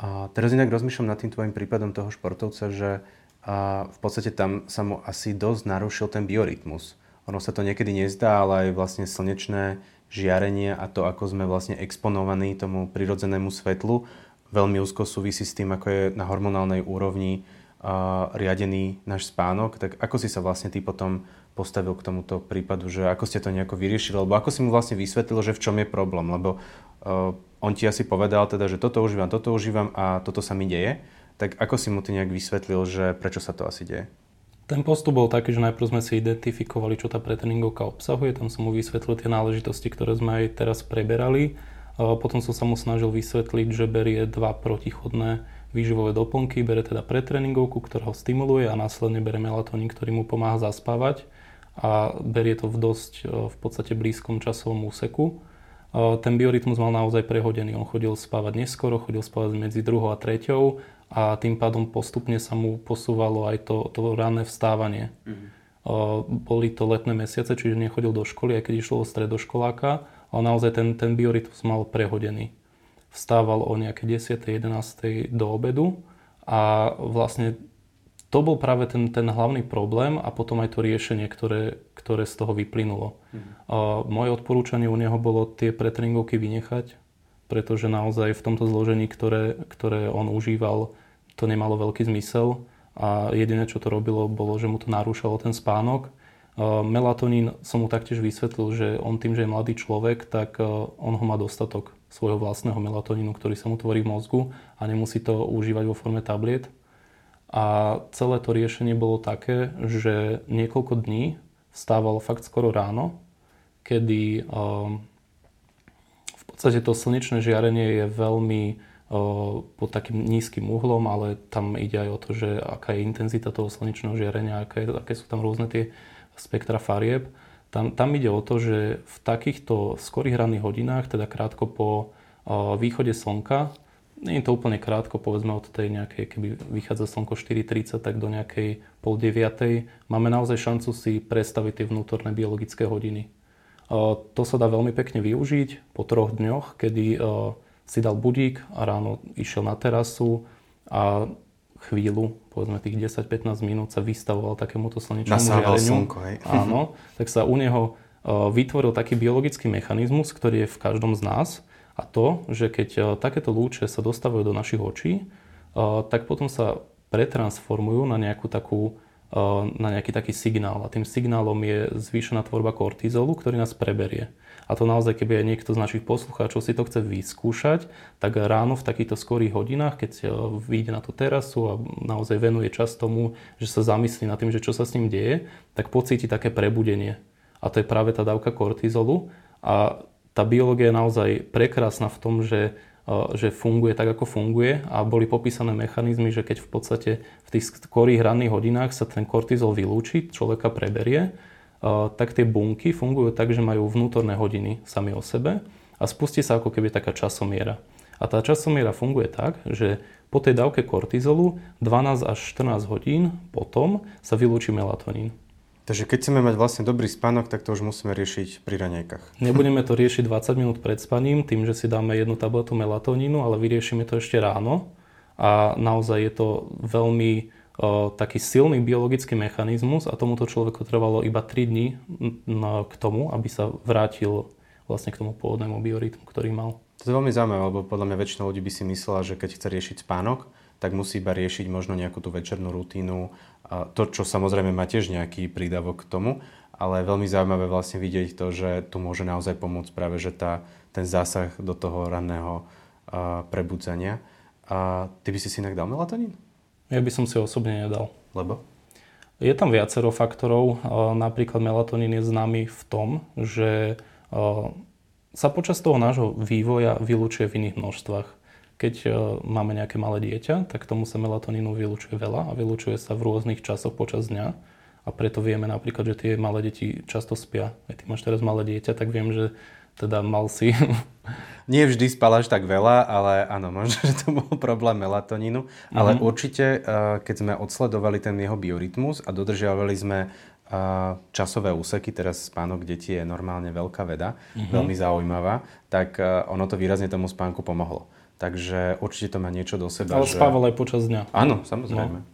A teraz inak rozmýšľam nad tým tvojim prípadom toho športovca, že a v podstate tam sa mu asi dosť narušil ten biorytmus. Ono sa to niekedy nezdá, ale aj vlastne slnečné žiarenie a to, ako sme vlastne exponovaní tomu prirodzenému svetlu, veľmi úzko súvisí s tým, ako je na hormonálnej úrovni uh, riadený náš spánok. Tak ako si sa vlastne ty potom postavil k tomuto prípadu, že ako ste to nejako vyriešili, alebo ako si mu vlastne vysvetlil, že v čom je problém, lebo uh, on ti asi povedal teda, že toto užívam, toto užívam a toto sa mi deje, tak ako si mu ty nejak vysvetlil, že prečo sa to asi deje? Ten postup bol taký, že najprv sme si identifikovali, čo tá pretreningovka obsahuje, tam som mu vysvetlil tie náležitosti, ktoré sme aj teraz preberali. Potom som sa mu snažil vysvetliť, že berie dva protichodné výživové doplnky, bere teda pretreningovku, ktorá ho stimuluje a následne bere melatonín, ktorý mu pomáha zaspávať a berie to v dosť v podstate blízkom časovom úseku ten biorytmus mal naozaj prehodený. On chodil spávať neskoro, chodil spávať medzi druhou a treťou a tým pádom postupne sa mu posúvalo aj to, to ranné vstávanie. Mm-hmm. Boli to letné mesiace, čiže nechodil do školy, aj keď išlo o stredoškoláka, ale naozaj ten, ten biorytmus mal prehodený. Vstával o nejaké 10. 11. do obedu a vlastne to bol práve ten, ten hlavný problém a potom aj to riešenie, ktoré, ktoré z toho vyplynulo. Mm. A moje odporúčanie u neho bolo tie pretréningovky vynechať, pretože naozaj v tomto zložení, ktoré, ktoré on užíval, to nemalo veľký zmysel a jediné, čo to robilo, bolo, že mu to narúšalo ten spánok. Melatonín som mu taktiež vysvetlil, že on tým, že je mladý človek, tak on ho má dostatok svojho vlastného melatonínu, ktorý sa mu tvorí v mozgu a nemusí to užívať vo forme tabliet A celé to riešenie bolo také, že niekoľko dní vstával fakt skoro ráno, kedy um, v podstate to slnečné žiarenie je veľmi uh, pod takým nízkym uhlom, ale tam ide aj o to, že aká je intenzita toho slnečného žiarenia, aké, aké sú tam rôzne tie spektra farieb. Tam, tam ide o to, že v takýchto skorých ranných hodinách, teda krátko po uh, východe slnka, nie je to úplne krátko, povedzme od tej nejakej, keby vychádza slnko 4.30, tak do nejakej pol 9. Máme naozaj šancu si predstaviť tie vnútorné biologické hodiny. To sa dá veľmi pekne využiť po troch dňoch, kedy si dal budík a ráno išiel na terasu a chvíľu, povedzme tých 10-15 minút sa vystavoval takémuto slnečnému žiareniu. slnko, hej. [LAUGHS] Áno, tak sa u neho vytvoril taký biologický mechanizmus, ktorý je v každom z nás, a to, že keď e, takéto lúče sa dostávajú do našich očí, e, tak potom sa pretransformujú na nejakú takú e, na nejaký taký signál. A tým signálom je zvýšená tvorba kortizolu, ktorý nás preberie. A to naozaj, keby aj niekto z našich poslucháčov si to chce vyskúšať, tak ráno v takýchto skorých hodinách, keď vyjde na tú terasu a naozaj venuje čas tomu, že sa zamyslí nad tým, že čo sa s ním deje, tak pocíti také prebudenie. A to je práve tá dávka kortizolu. A tá biológia je naozaj prekrásna v tom, že, e, že funguje tak, ako funguje a boli popísané mechanizmy, že keď v podstate v tých skorých ranných hodinách sa ten kortizol vylúči, človeka preberie, e, tak tie bunky fungujú tak, že majú vnútorné hodiny sami o sebe a spustí sa ako keby taká časomiera. A tá časomiera funguje tak, že po tej dávke kortizolu 12 až 14 hodín potom sa vylúči melatonín. Takže keď chceme mať vlastne dobrý spánok, tak to už musíme riešiť pri raňajkách. [LAUGHS] Nebudeme to riešiť 20 minút pred spaním, tým, že si dáme jednu tabletu melatonínu, ale vyriešime to ešte ráno. A naozaj je to veľmi o, taký silný biologický mechanizmus a tomuto človeku trvalo iba 3 dní k tomu, aby sa vrátil vlastne k tomu pôvodnému biorytmu, ktorý mal. To je veľmi zaujímavé, lebo podľa mňa väčšina ľudí by si myslela, že keď chce riešiť spánok, tak musí iba riešiť možno nejakú tú večernú rutínu. To, čo samozrejme má tiež nejaký prídavok k tomu, ale veľmi zaujímavé vlastne vidieť to, že tu môže naozaj pomôcť práve že tá, ten zásah do toho ranného uh, prebudzania. A ty by si si inak dal melatonín? Ja by som si osobne nedal. Lebo? Je tam viacero faktorov. Napríklad melatonín je známy v tom, že sa počas toho nášho vývoja vylúčuje v iných množstvách. Keď e, máme nejaké malé dieťa, tak tomu sa melatonínu vylúčuje veľa a vylúčuje sa v rôznych časoch počas dňa. A preto vieme napríklad, že tie malé deti často spia. Aj ty máš teraz malé dieťa, tak viem, že teda mal si... [LAUGHS] Nie vždy spal až tak veľa, ale áno, možno, že to bol problém melatonínu. Mm-hmm. Ale určite, e, keď sme odsledovali ten jeho biorytmus a dodržiavali sme e, časové úseky, teraz spánok detí je normálne veľká veda, mm-hmm. veľmi zaujímavá, tak ono to výrazne tomu spánku pomohlo. Takže určite to má niečo do seba. Ale že... spával aj počas dňa. Áno, samozrejme. No.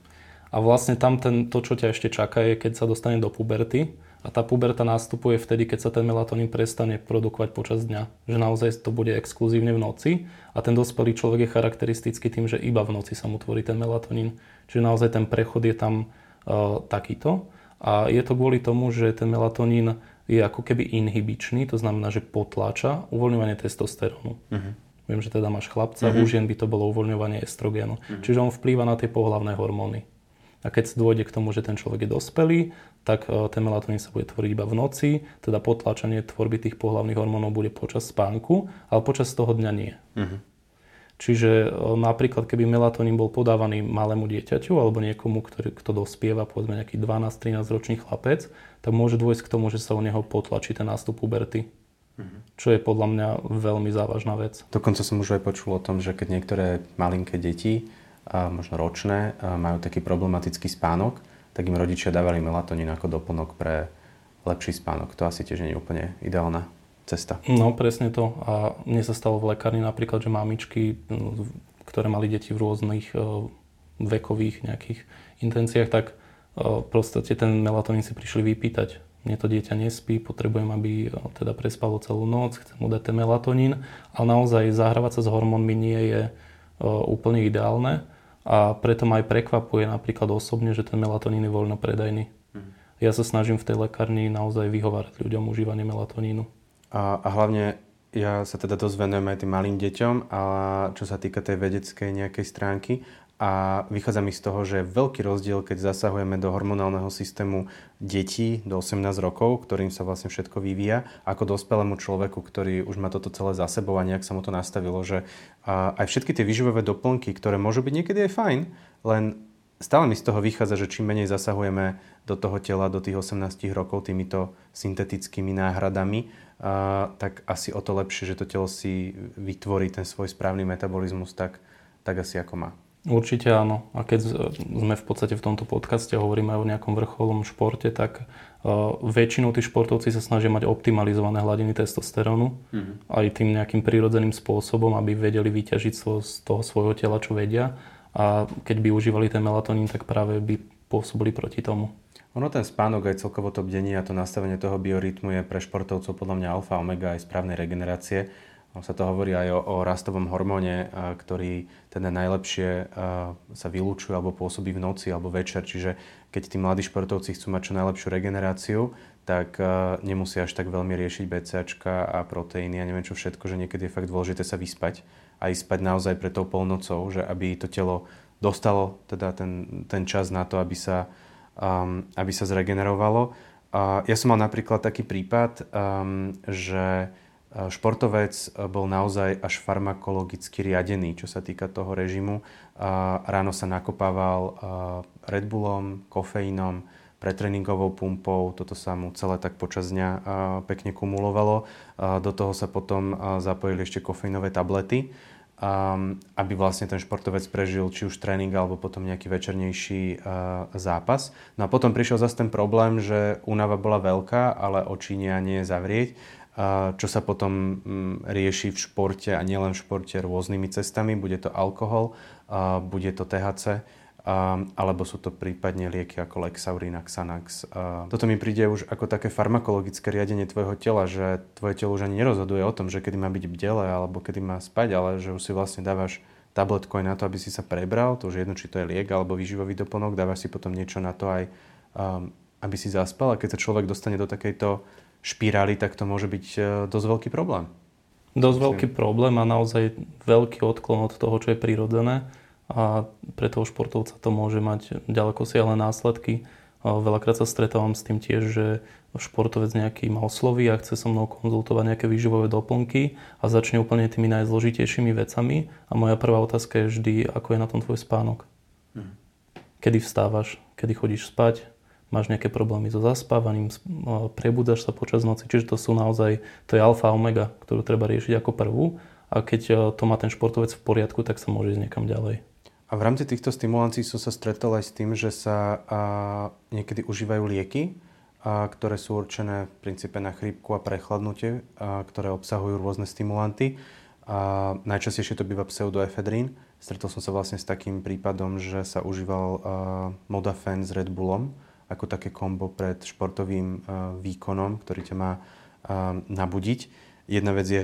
A vlastne tam ten, to, čo ťa ešte čaká, je, keď sa dostane do puberty. A tá puberta nastupuje vtedy, keď sa ten melatonín prestane produkovať počas dňa. Že naozaj to bude exkluzívne v noci. A ten dospelý človek je charakteristický tým, že iba v noci sa mu tvorí ten melatonín. Čiže naozaj ten prechod je tam uh, takýto. A je to kvôli tomu, že ten melatonín je ako keby inhibičný, to znamená, že potláča uvoľňovanie testosterónu. Uh-huh. Viem, že teda máš chlapca, mm-hmm. u žien by to bolo uvoľňovanie estrogénu. Mm-hmm. Čiže on vplýva na tie pohlavné hormóny. A keď dôjde k tomu, že ten človek je dospelý, tak e, ten melatonín sa bude tvoriť iba v noci, teda potlačenie tvorby tých pohlavných hormónov bude počas spánku, ale počas toho dňa nie. Mm-hmm. Čiže e, napríklad, keby melatonín bol podávaný malému dieťaťu alebo niekomu, ktorý, kto dospieva, povedzme nejaký 12-13 ročný chlapec, tak môže dôjsť k tomu, že sa u neho potlačí ten nástup puberty. Čo je podľa mňa veľmi závažná vec. Dokonca som už aj počul o tom, že keď niektoré malinké deti, možno ročné, majú taký problematický spánok, tak im rodičia dávali melatonín ako doplnok pre lepší spánok. To asi tiež nie je úplne ideálna cesta. No, presne to. A mne sa stalo v lekárni napríklad, že mamičky, ktoré mali deti v rôznych vekových nejakých intenciách, tak proste ten melatonín si prišli vypýtať mne to dieťa nespí, potrebujem, aby teda prespalo celú noc, chcem mu dať ten melatonín, ale naozaj zahrávať sa s hormónmi nie je úplne ideálne a preto ma aj prekvapuje napríklad osobne, že ten melatonín je voľno predajný. Mhm. Ja sa snažím v tej lekárni naozaj vyhovárať ľuďom užívanie melatonínu. A, a hlavne ja sa teda dosť venujem aj tým malým deťom, a čo sa týka tej vedeckej nejakej stránky, a vychádza mi z toho, že veľký rozdiel, keď zasahujeme do hormonálneho systému detí do 18 rokov, ktorým sa vlastne všetko vyvíja, ako dospelému človeku, ktorý už má toto celé za sebou a nejak sa mu to nastavilo, že aj všetky tie výživové doplnky, ktoré môžu byť niekedy aj fajn, len stále mi z toho vychádza, že čím menej zasahujeme do toho tela do tých 18 rokov týmito syntetickými náhradami, tak asi o to lepšie, že to telo si vytvorí ten svoj správny metabolizmus tak, tak asi ako má. Určite áno. A keď sme v podstate v tomto podcaste hovoríme aj o nejakom vrcholom športe, tak uh, väčšinou tí športovci sa snažia mať optimalizované hladiny testosterónu mm-hmm. aj tým nejakým prírodzeným spôsobom, aby vedeli vyťažiť z toho svojho tela, čo vedia. A keď by užívali ten melatonín, tak práve by pôsobili proti tomu. Ono ten spánok aj celkovo to bdenie a to nastavenie toho biorytmu je pre športovcov podľa mňa alfa omega aj správnej regenerácie sa to hovorí aj o, o rastovom hormóne, ktorý teda najlepšie sa vylúčuje alebo pôsobí v noci alebo večer. Čiže keď tí mladí športovci chcú mať čo najlepšiu regeneráciu, tak nemusia až tak veľmi riešiť BCAčka a proteíny a neviem čo všetko, že niekedy je fakt dôležité sa vyspať a ísť spať naozaj pred tou polnocou, že aby to telo dostalo teda ten, ten čas na to, aby sa, um, aby sa zregenerovalo. Uh, ja som mal napríklad taký prípad, um, že Športovec e, bol naozaj až farmakologicky riadený, čo sa týka toho režimu. Ráno sa nakopával e, Red Bullom, kofeínom, pretréningovou pumpou, toto sa mu celé tak počas dňa e, pekne kumulovalo. Do toho sa potom zapojili ešte kofeínové tablety, aby vlastne ten športovec prežil či už tréning alebo potom nejaký večernejší zápas. No a potom prišiel zase ten problém, že únava bola veľká, ale oči nie zavrieť čo sa potom mm, rieši v športe a nielen v športe rôznymi cestami. Bude to alkohol, bude to THC, alebo sú to prípadne lieky ako Lexaurin a Xanax. Toto mi príde už ako také farmakologické riadenie tvojho tela, že tvoje telo už ani nerozhoduje o tom, že kedy má byť bdele alebo kedy má spať, ale že už si vlastne dávaš tabletku aj na to, aby si sa prebral, to už jedno, či to je liek alebo výživový doplnok, dávaš si potom niečo na to aj, aby si zaspal a keď sa človek dostane do takejto špirály, tak to môže byť e, dosť veľký problém. Dosť veľký problém a naozaj veľký odklon od toho, čo je prirodzené a pre toho športovca to môže mať ďaleko siahle následky. Veľakrát sa stretávam s tým tiež, že športovec nejaký ma osloví a chce so mnou konzultovať nejaké výživové doplnky a začne úplne tými najzložitejšími vecami a moja prvá otázka je vždy, ako je na tom tvoj spánok. Hm. Kedy vstávaš, kedy chodíš spať, máš nejaké problémy so zaspávaním, prebudzaš sa počas noci, čiže to sú naozaj, to je alfa omega, ktorú treba riešiť ako prvú a keď e, to má ten športovec v poriadku, tak sa môže ísť niekam ďalej. A v rámci týchto stimulancií som sa stretol aj s tým, že sa a, niekedy užívajú lieky, a, ktoré sú určené v princípe na chrípku a prechladnutie, a, ktoré obsahujú rôzne stimulanty. A najčastejšie to býva pseudoefedrín. Stretol som sa vlastne s takým prípadom, že sa užíval a, Modafen s Red Bullom, ako také kombo pred športovým uh, výkonom, ktorý ťa má uh, nabudiť. Jedna vec je,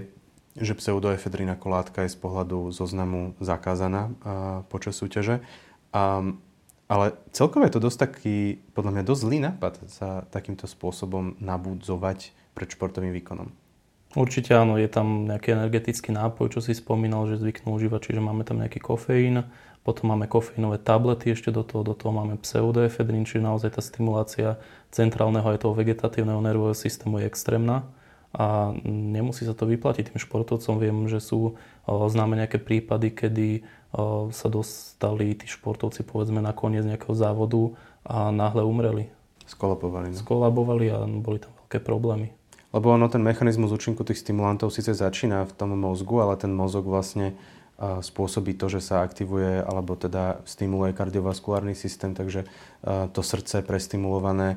že pseudoefedrín ako látka je z pohľadu zoznamu zakázaná uh, počas súťaže. Ale celkovo je to dosť taký, podľa mňa dosť zlý nápad sa takýmto spôsobom nabudzovať pred športovým výkonom. Určite áno, je tam nejaký energetický nápoj, čo si spomínal, že zvyknú užívať, čiže máme tam nejaký kofeín, potom máme kofeínové tablety ešte do toho, do toho máme pseudoefedrín, čiže naozaj tá stimulácia centrálneho aj toho vegetatívneho nervového systému je extrémna a nemusí sa to vyplatiť tým športovcom. Viem, že sú známe nejaké prípady, kedy sa dostali tí športovci povedzme na koniec nejakého závodu a náhle umreli. Skolapovali. No? Skolabovali a boli tam veľké problémy. Lebo ono, ten mechanizmus účinku tých stimulantov síce začína v tom mozgu, ale ten mozog vlastne spôsobí to, že sa aktivuje alebo teda stimuluje kardiovaskulárny systém, takže to srdce prestimulované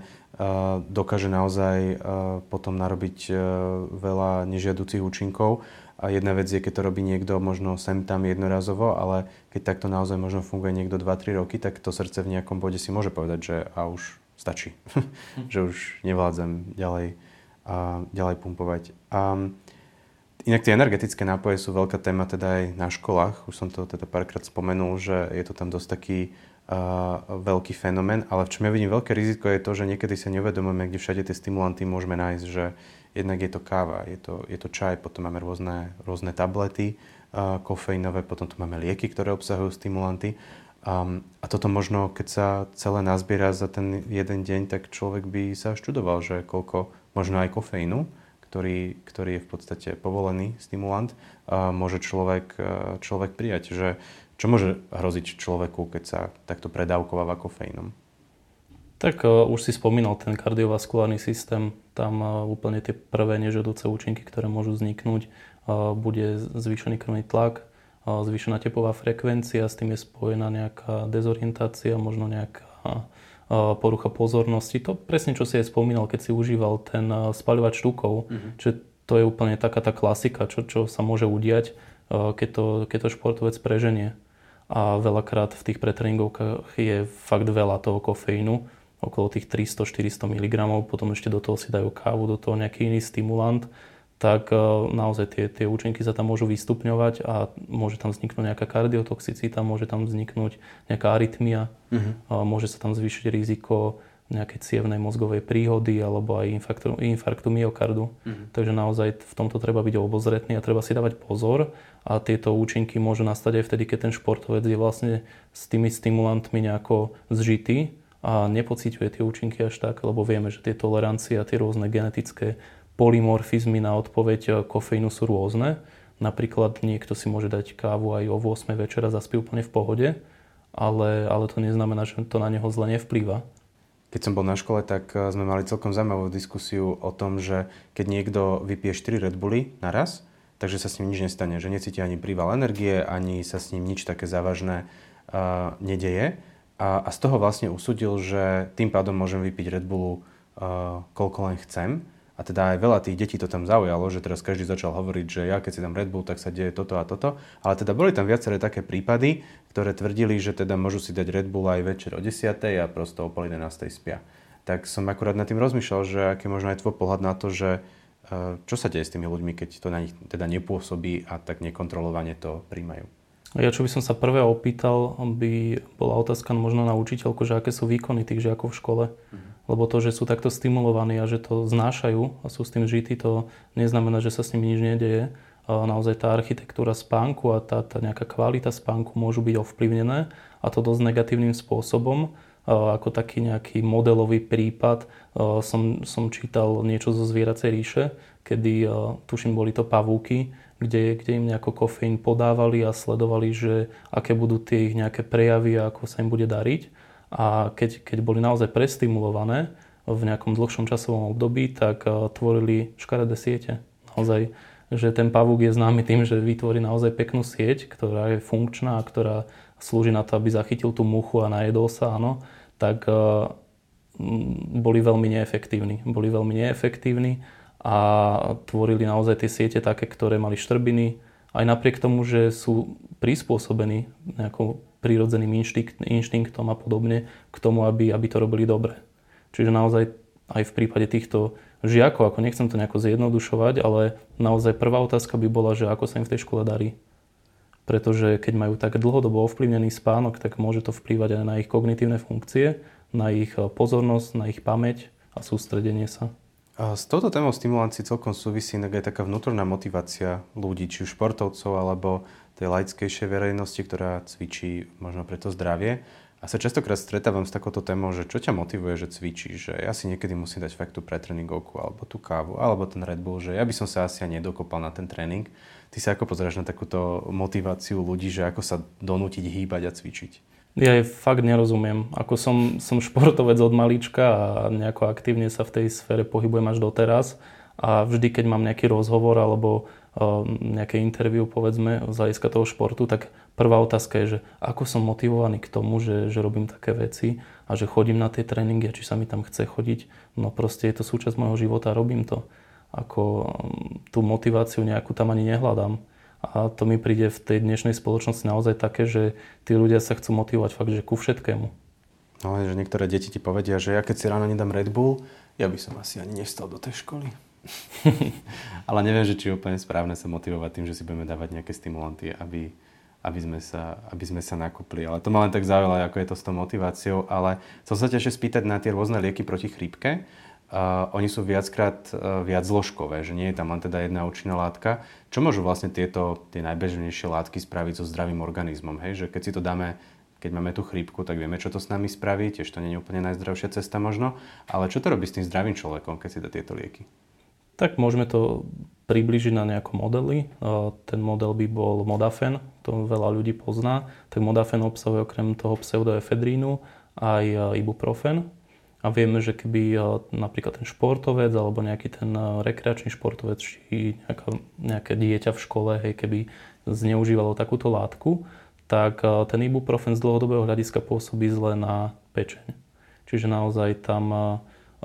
dokáže naozaj potom narobiť veľa nežiaducich účinkov. A jedna vec je, keď to robí niekto možno sem tam jednorazovo, ale keď takto naozaj možno funguje niekto 2-3 roky, tak to srdce v nejakom bode si môže povedať, že a už stačí, [LAUGHS] že už nevládzem ďalej, a ďalej pumpovať. A Inak tie energetické nápoje sú veľká téma teda aj na školách. Už som to teda párkrát spomenul, že je to tam dosť taký uh, veľký fenomén, ale v čom ja vidím veľké riziko je to, že niekedy sa neuvedomujeme, kde všade tie stimulanty môžeme nájsť, že jednak je to káva, je to, je to čaj, potom máme rôzne, rôzne tablety uh, kofeínové, potom tu máme lieky, ktoré obsahujú stimulanty. Um, a toto možno, keď sa celé nazbiera za ten jeden deň, tak človek by sa študoval, že koľko možno aj kofeínu, ktorý, ktorý je v podstate povolený stimulant, uh, môže človek, uh, človek prijať. Že, čo môže hroziť človeku, keď sa takto predávkováva kofeínom? Tak uh, už si spomínal ten kardiovaskulárny systém, tam uh, úplne tie prvé nežadúce účinky, ktoré môžu vzniknúť, uh, bude zvýšený krvný tlak, zvýšená tepová frekvencia, s tým je spojená nejaká dezorientácia, možno nejaká porucha pozornosti. To presne, čo si aj spomínal, keď si užíval ten spaľovač tukov, mm-hmm. Čiže to je úplne taká tá klasika, čo, čo sa môže udiať, keď to, keď to športovec preženie. A veľakrát v tých pretréningovkách je fakt veľa toho kofeínu, okolo tých 300-400 mg, potom ešte do toho si dajú kávu, do toho nejaký iný stimulant tak e, naozaj tie, tie účinky sa tam môžu vystupňovať a môže tam vzniknúť nejaká kardiotoxicita, môže tam vzniknúť nejaká arytmia, uh-huh. môže sa tam zvýšiť riziko nejakej cievnej mozgovej príhody alebo aj infarktu, infarktu myokardu. Uh-huh. Takže naozaj v tomto treba byť obozretný a treba si dávať pozor a tieto účinky môžu nastať aj vtedy, keď ten športovec je vlastne s tými stimulantmi nejako zžitý a nepociťuje tie účinky až tak, lebo vieme, že tie tolerancie a tie rôzne genetické polymorfizmy na odpoveď e, kofeínu sú rôzne. Napríklad niekto si môže dať kávu aj o 8 večera a zaspí úplne v pohode, ale, ale to neznamená, že to na neho zle nevplýva. Keď som bol na škole, tak e, sme mali celkom zaujímavú diskusiu o tom, že keď niekto vypije 4 Red Bulli naraz, takže sa s ním nič nestane, že necíti ani príval energie, ani sa s ním nič také závažné uh, nedeje. A, a z toho vlastne usudil, že tým pádom môžem vypiť Red Bullu uh, koľko len chcem a teda aj veľa tých detí to tam zaujalo, že teraz každý začal hovoriť, že ja keď si dám Red Bull, tak sa deje toto a toto. Ale teda boli tam viaceré také prípady, ktoré tvrdili, že teda môžu si dať Red Bull aj večer o 10. a prosto o pol 11. spia. Tak som akurát nad tým rozmýšľal, že aký možno aj tvoj pohľad na to, že e, čo sa deje s tými ľuďmi, keď to na nich teda nepôsobí a tak nekontrolovane to príjmajú. Ja čo by som sa prvé opýtal, by bola otázka možno na učiteľku, že aké sú výkony tých žiakov v škole. Mm lebo to, že sú takto stimulovaní a že to znášajú a sú s tým žití, to neznamená, že sa s nimi nič nedeje. Naozaj tá architektúra spánku a tá, tá nejaká kvalita spánku môžu byť ovplyvnené a to dosť negatívnym spôsobom. Ako taký nejaký modelový prípad som, som čítal niečo zo zvieracej ríše, kedy tuším boli to pavúky, kde, kde im nejako kofeín podávali a sledovali, že aké budú tie ich nejaké prejavy a ako sa im bude dariť a keď, keď boli naozaj prestimulované v nejakom dlhšom časovom období, tak uh, tvorili škaredé siete. Naozaj, že ten pavúk je známy tým, že vytvorí naozaj peknú sieť, ktorá je funkčná a ktorá slúži na to, aby zachytil tú muchu a najedol sa, áno, tak uh, boli veľmi neefektívni. Boli veľmi neefektívni a tvorili naozaj tie siete také, ktoré mali štrbiny, aj napriek tomu, že sú prispôsobení nejakou prírodzeným inštinkt, inštinktom a podobne k tomu, aby, aby to robili dobre. Čiže naozaj aj v prípade týchto žiakov, ako nechcem to nejako zjednodušovať, ale naozaj prvá otázka by bola, že ako sa im v tej škole darí. Pretože keď majú tak dlhodobo ovplyvnený spánok, tak môže to vplývať aj na ich kognitívne funkcie, na ich pozornosť, na ich pamäť a sústredenie sa. A s touto témou stimulancií celkom súvisí aj taká vnútorná motivácia ľudí, či už športovcov alebo tej laickejšej verejnosti, ktorá cvičí možno pre to zdravie. A sa častokrát stretávam s takouto témou, že čo ťa motivuje, že cvičíš, že ja si niekedy musím dať fakt tú pretréningovku, alebo tú kávu, alebo ten Red Bull, že ja by som sa asi ani nedokopal na ten tréning. Ty sa ako pozrieš na takúto motiváciu ľudí, že ako sa donútiť hýbať a cvičiť? Ja jej fakt nerozumiem. Ako som, som športovec od malička a nejako aktívne sa v tej sfére pohybujem až doteraz a vždy, keď mám nejaký rozhovor alebo nejaké interviu, povedzme, z hľadiska toho športu, tak prvá otázka je, že ako som motivovaný k tomu, že, že robím také veci a že chodím na tie tréningy a či sa mi tam chce chodiť. No proste je to súčasť môjho života robím to. Ako tú motiváciu nejakú tam ani nehľadám. A to mi príde v tej dnešnej spoločnosti naozaj také, že tí ľudia sa chcú motivovať fakt, že ku všetkému. No, že niektoré deti ti povedia, že ja keď si ráno nedám Red Bull, ja by som asi ani nestal do tej školy. [LAUGHS] Ale neviem, že či je úplne správne sa motivovať tým, že si budeme dávať nejaké stimulanty, aby, aby, sme sa, aby sme sa nakúpli. Ale to ma len tak zaujalo, ako je to s tou motiváciou. Ale chcel sa ešte spýtať na tie rôzne lieky proti chrípke. Uh, oni sú viackrát uh, viac zložkové, že nie je tam len teda jedna účinná látka. Čo môžu vlastne tieto tie najbežnejšie látky spraviť so zdravým organizmom? Hej? Že keď si to dáme keď máme tú chrípku, tak vieme, čo to s nami spraví, tiež to nie je úplne najzdravšia cesta možno, ale čo to robí s tým zdravým človekom, keď si dá tieto lieky? Tak môžeme to približiť na nejakom modeli. Ten model by bol modafen, to veľa ľudí pozná. Tak modafen obsahuje okrem toho pseudoefedrínu aj ibuprofen. A vieme, že keby napríklad ten športovec alebo nejaký ten rekreačný športovec či nejaká, nejaké dieťa v škole, hej, keby zneužívalo takúto látku, tak eh, ten ibuprofen z dlhodobého hľadiska pôsobí zle na pečeň. Čiže naozaj tam eh,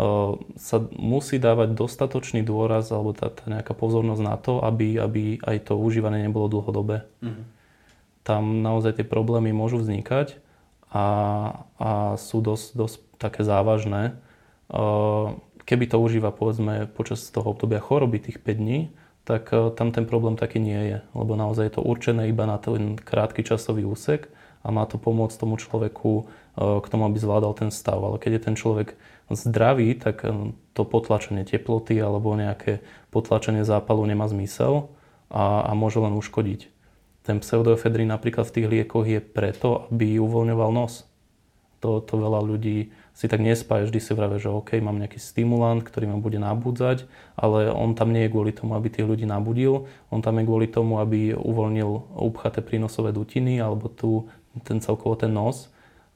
eh, sa musí dávať dostatočný dôraz alebo tá, tá nejaká pozornosť na to, aby, aby aj to užívanie nebolo dlhodobé. Mm-hmm. Tam naozaj tie problémy môžu vznikať a, a sú dosť, dosť také závažné. Keby to užíva povedzme počas toho obdobia choroby tých 5 dní, tak tam ten problém taký nie je, lebo naozaj je to určené iba na ten krátky časový úsek a má to pomôcť tomu človeku k tomu, aby zvládal ten stav. Ale keď je ten človek zdravý, tak to potlačenie teploty alebo nejaké potlačenie zápalu nemá zmysel a, a môže len uškodiť. Ten pseudoefedrín napríklad v tých liekoch je preto, aby uvoľňoval nos. To, to veľa ľudí si tak nespája, vždy si vravie, že OK, mám nejaký stimulant, ktorý ma bude nabudzať, ale on tam nie je kvôli tomu, aby tých ľudí nabudil, on tam je kvôli tomu, aby uvoľnil upchaté prínosové dutiny alebo tu, ten celkovo ten nos.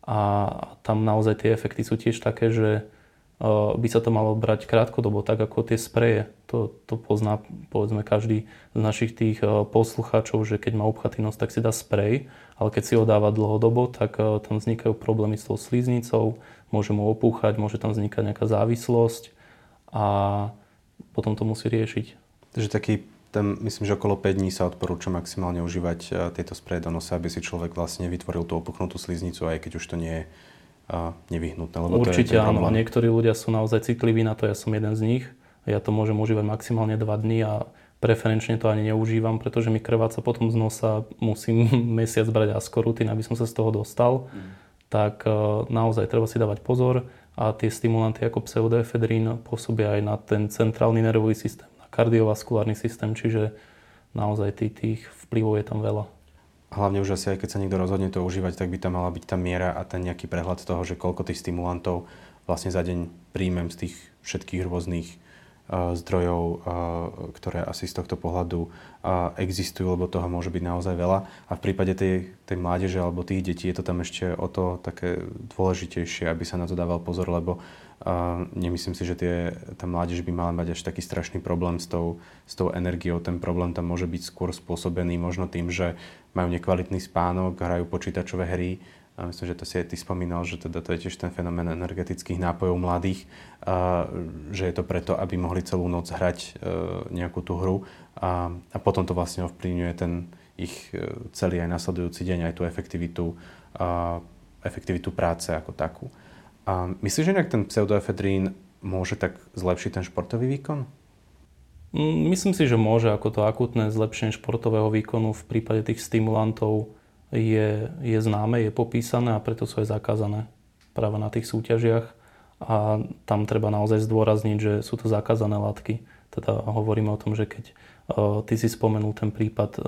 A tam naozaj tie efekty sú tiež také, že by sa to malo brať krátkodobo, tak ako tie spreje. To, to pozná povedzme každý z našich tých poslucháčov, že keď má upchatý nos, tak si dá sprej, ale keď si ho dáva dlhodobo, tak tam vznikajú problémy s tou sliznicou, môže mu opúchať, môže tam vznikať nejaká závislosť a potom to musí riešiť. Takže taký tam myslím, že okolo 5 dní sa odporúča maximálne užívať e, tieto spreje do nosa, aby si človek vlastne vytvoril tú opuchnutú sliznicu, aj keď už to nie je nevyhnutné. Lebo Určite to je áno, a niektorí ľudia sú naozaj citliví na to, ja som jeden z nich. Ja to môžem užívať maximálne 2 dní a preferenčne to ani neužívam, pretože mi krváca potom z nosa, musím [LAUGHS] mesiac brať askorutin, aby som sa z toho dostal. Mm tak e, naozaj treba si dávať pozor a tie stimulanty ako pseudoefedrín pôsobia aj na ten centrálny nervový systém, na kardiovaskulárny systém, čiže naozaj tých, tých vplyvov je tam veľa. Hlavne už asi aj keď sa niekto rozhodne to užívať, tak by tam mala byť tá miera a ten nejaký prehľad toho, že koľko tých stimulantov vlastne za deň príjmem z tých všetkých rôznych zdrojov, ktoré asi z tohto pohľadu existujú, lebo toho môže byť naozaj veľa. A v prípade tej, tej mládeže alebo tých detí je to tam ešte o to také dôležitejšie, aby sa na to dával pozor, lebo nemyslím si, že tie, tá mládež by mala mať až taký strašný problém s tou, s tou energiou. Ten problém tam môže byť skôr spôsobený možno tým, že majú nekvalitný spánok, hrajú počítačové hry, a myslím, že to si aj ty spomínal, že teda to je tiež ten fenomén energetických nápojov mladých, a, že je to preto, aby mohli celú noc hrať e, nejakú tú hru a, a potom to vlastne ovplyvňuje ten ich e, celý aj nasledujúci deň, aj tú efektivitu, a, efektivitu práce ako takú. A myslíš, že nejak ten pseudoefedrín môže tak zlepšiť ten športový výkon? Mm, myslím si, že môže ako to akutné zlepšenie športového výkonu v prípade tých stimulantov je, je známe, je popísané a preto sú aj zakázané práve na tých súťažiach. A tam treba naozaj zdôrazniť, že sú to zakázané látky. Teda hovoríme o tom, že keď uh, ty si spomenul ten prípad uh,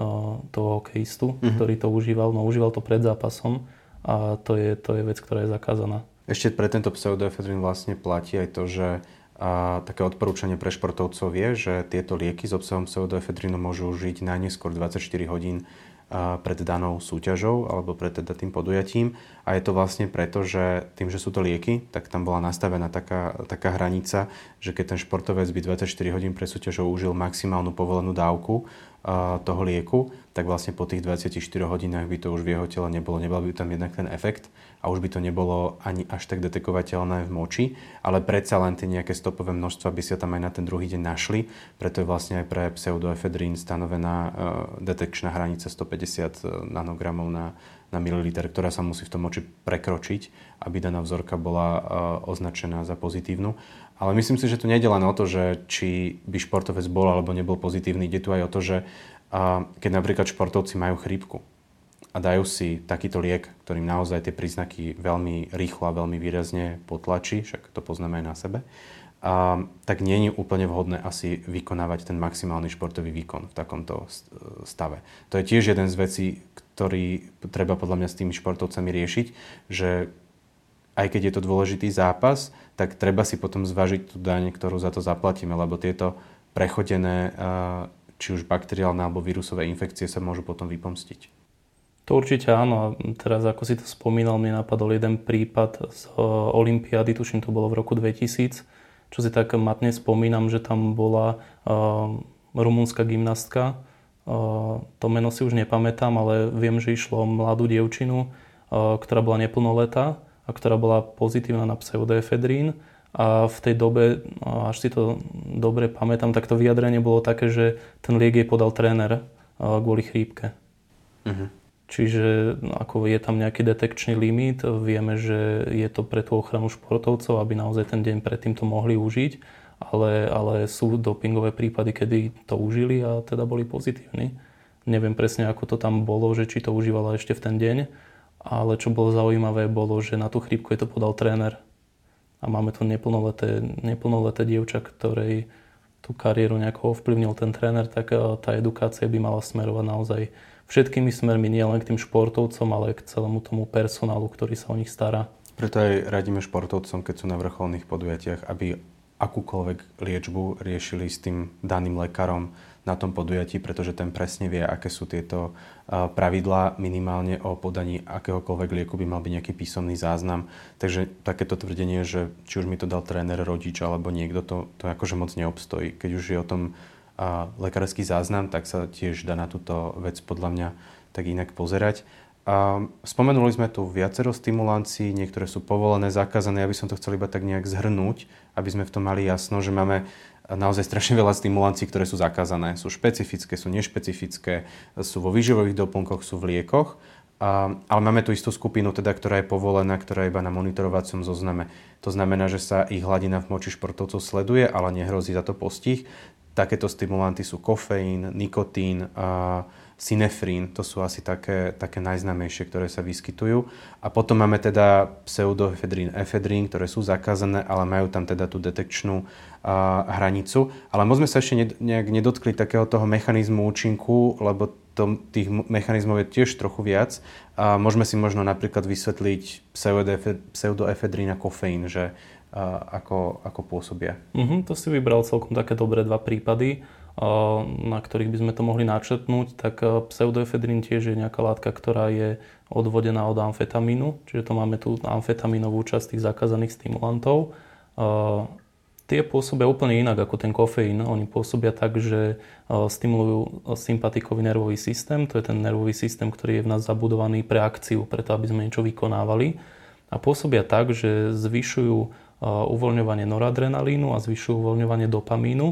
toho hokejistu, mm-hmm. ktorý to užíval, no užíval to pred zápasom a to je, to je vec, ktorá je zakázaná. Ešte pre tento pseudoefedrin vlastne platí aj to, že a také odporúčanie pre športovcov je, že tieto lieky s obsahom pseudoefedrinu môžu užiť najneskôr 24 hodín pred danou súťažou alebo pred teda tým podujatím. A je to vlastne preto, že tým, že sú to lieky, tak tam bola nastavená taká, taká hranica, že keď ten športovec by 24 hodín pred súťažou užil maximálnu povolenú dávku toho lieku, tak vlastne po tých 24 hodinách by to už v jeho tele nebolo. Nebol by tam jednak ten efekt a už by to nebolo ani až tak detekovateľné v moči, ale predsa len tie nejaké stopové množstva by sa tam aj na ten druhý deň našli. Preto je vlastne aj pre pseudoefedrín stanovená uh, detekčná hranica 150 nanogramov na, na mililiter, ktorá sa musí v tom moči prekročiť, aby daná vzorka bola uh, označená za pozitívnu. Ale myslím si, že tu nejde len o to, že či by športovec bol alebo nebol pozitívny. Ide tu aj o to, že keď napríklad športovci majú chrípku a dajú si takýto liek, ktorým naozaj tie príznaky veľmi rýchlo a veľmi výrazne potlačí, však to poznáme aj na sebe, a, tak nie je úplne vhodné asi vykonávať ten maximálny športový výkon v takomto stave. To je tiež jeden z vecí, ktorý treba podľa mňa s tými športovcami riešiť, že aj keď je to dôležitý zápas, tak treba si potom zvážiť tú daň, ktorú za to zaplatíme, lebo tieto prechodené či už bakteriálne alebo vírusové infekcie sa môžu potom vypomstiť. To určite áno. Teraz ako si to spomínal, mne napadol jeden prípad z Olympiády, tuším to bolo v roku 2000, čo si tak matne spomínam, že tam bola uh, rumúnska gymnastka. Uh, to meno si už nepamätám, ale viem, že išlo o mladú dievčinu, uh, ktorá bola neplnoletá a ktorá bola pozitívna na pseudoefedrín. A v tej dobe, až si to dobre pamätám, tak to vyjadrenie bolo také, že ten liek jej podal tréner kvôli chrípke. Uh-huh. Čiže no, ako je tam nejaký detekčný limit, vieme, že je to pre tú ochranu športovcov, aby naozaj ten deň predtým to mohli užiť, ale, ale sú dopingové prípady, kedy to užili a teda boli pozitívni. Neviem presne, ako to tam bolo, že či to užívala ešte v ten deň, ale čo bolo zaujímavé, bolo, že na tú chrípku je to podal tréner. A máme tu neplnoleté, neplnoleté dievča, ktorej tú kariéru nejako ovplyvnil ten tréner, tak tá edukácia by mala smerovať naozaj všetkými smermi, nielen k tým športovcom, ale k celému tomu personálu, ktorý sa o nich stará. Preto aj radíme športovcom, keď sú na vrcholných podujatiach, aby akúkoľvek liečbu riešili s tým daným lekárom na tom podujatí, pretože ten presne vie, aké sú tieto pravidlá minimálne o podaní akéhokoľvek lieku by mal byť nejaký písomný záznam. Takže takéto tvrdenie, že či už mi to dal tréner, rodič alebo niekto, to, to akože moc neobstojí. Keď už je o tom a lekársky záznam, tak sa tiež dá na túto vec podľa mňa tak inak pozerať. Spomenuli sme tu viacero stimulancií, niektoré sú povolené, zakázané. By som to chcel iba tak nejak zhrnúť, aby sme v tom mali jasno, že máme naozaj strašne veľa stimulancií, ktoré sú zakázané. Sú špecifické, sú nešpecifické, sú vo výživových doplnkoch, sú v liekoch. Ale máme tu istú skupinu, teda, ktorá je povolená, ktorá je iba na monitorovacom zozname. To znamená, že sa ich hladina v moči športovcov sleduje, ale nehrozí za to postih. Takéto stimulanty sú kofeín, nikotín, a synefrín, to sú asi také, také najznámejšie, ktoré sa vyskytujú. A potom máme teda pseudoefedrín, efedrín, ktoré sú zakázané, ale majú tam teda tú detekčnú a, hranicu. Ale môžeme sa ešte ne, nejak nedotkli takého toho mechanizmu účinku, lebo to, tých mechanizmov je tiež trochu viac. A môžeme si možno napríklad vysvetliť pseudoefedrín a kofeín, že ako, ako pôsobia. Uh-huh, to si vybral celkom také dobré dva prípady, na ktorých by sme to mohli načetnúť. Tak pseudoefedrín tiež je nejaká látka, ktorá je odvodená od amfetamínu, čiže to máme tu amfetamínovú časť tých zakázaných stimulantov. Tie pôsobia úplne inak ako ten kofeín. Oni pôsobia tak, že stimulujú sympatikový nervový systém. To je ten nervový systém, ktorý je v nás zabudovaný pre akciu, preto aby sme niečo vykonávali. A pôsobia tak, že zvyšujú uvoľňovanie noradrenalínu a zvyšujú uvoľňovanie dopamínu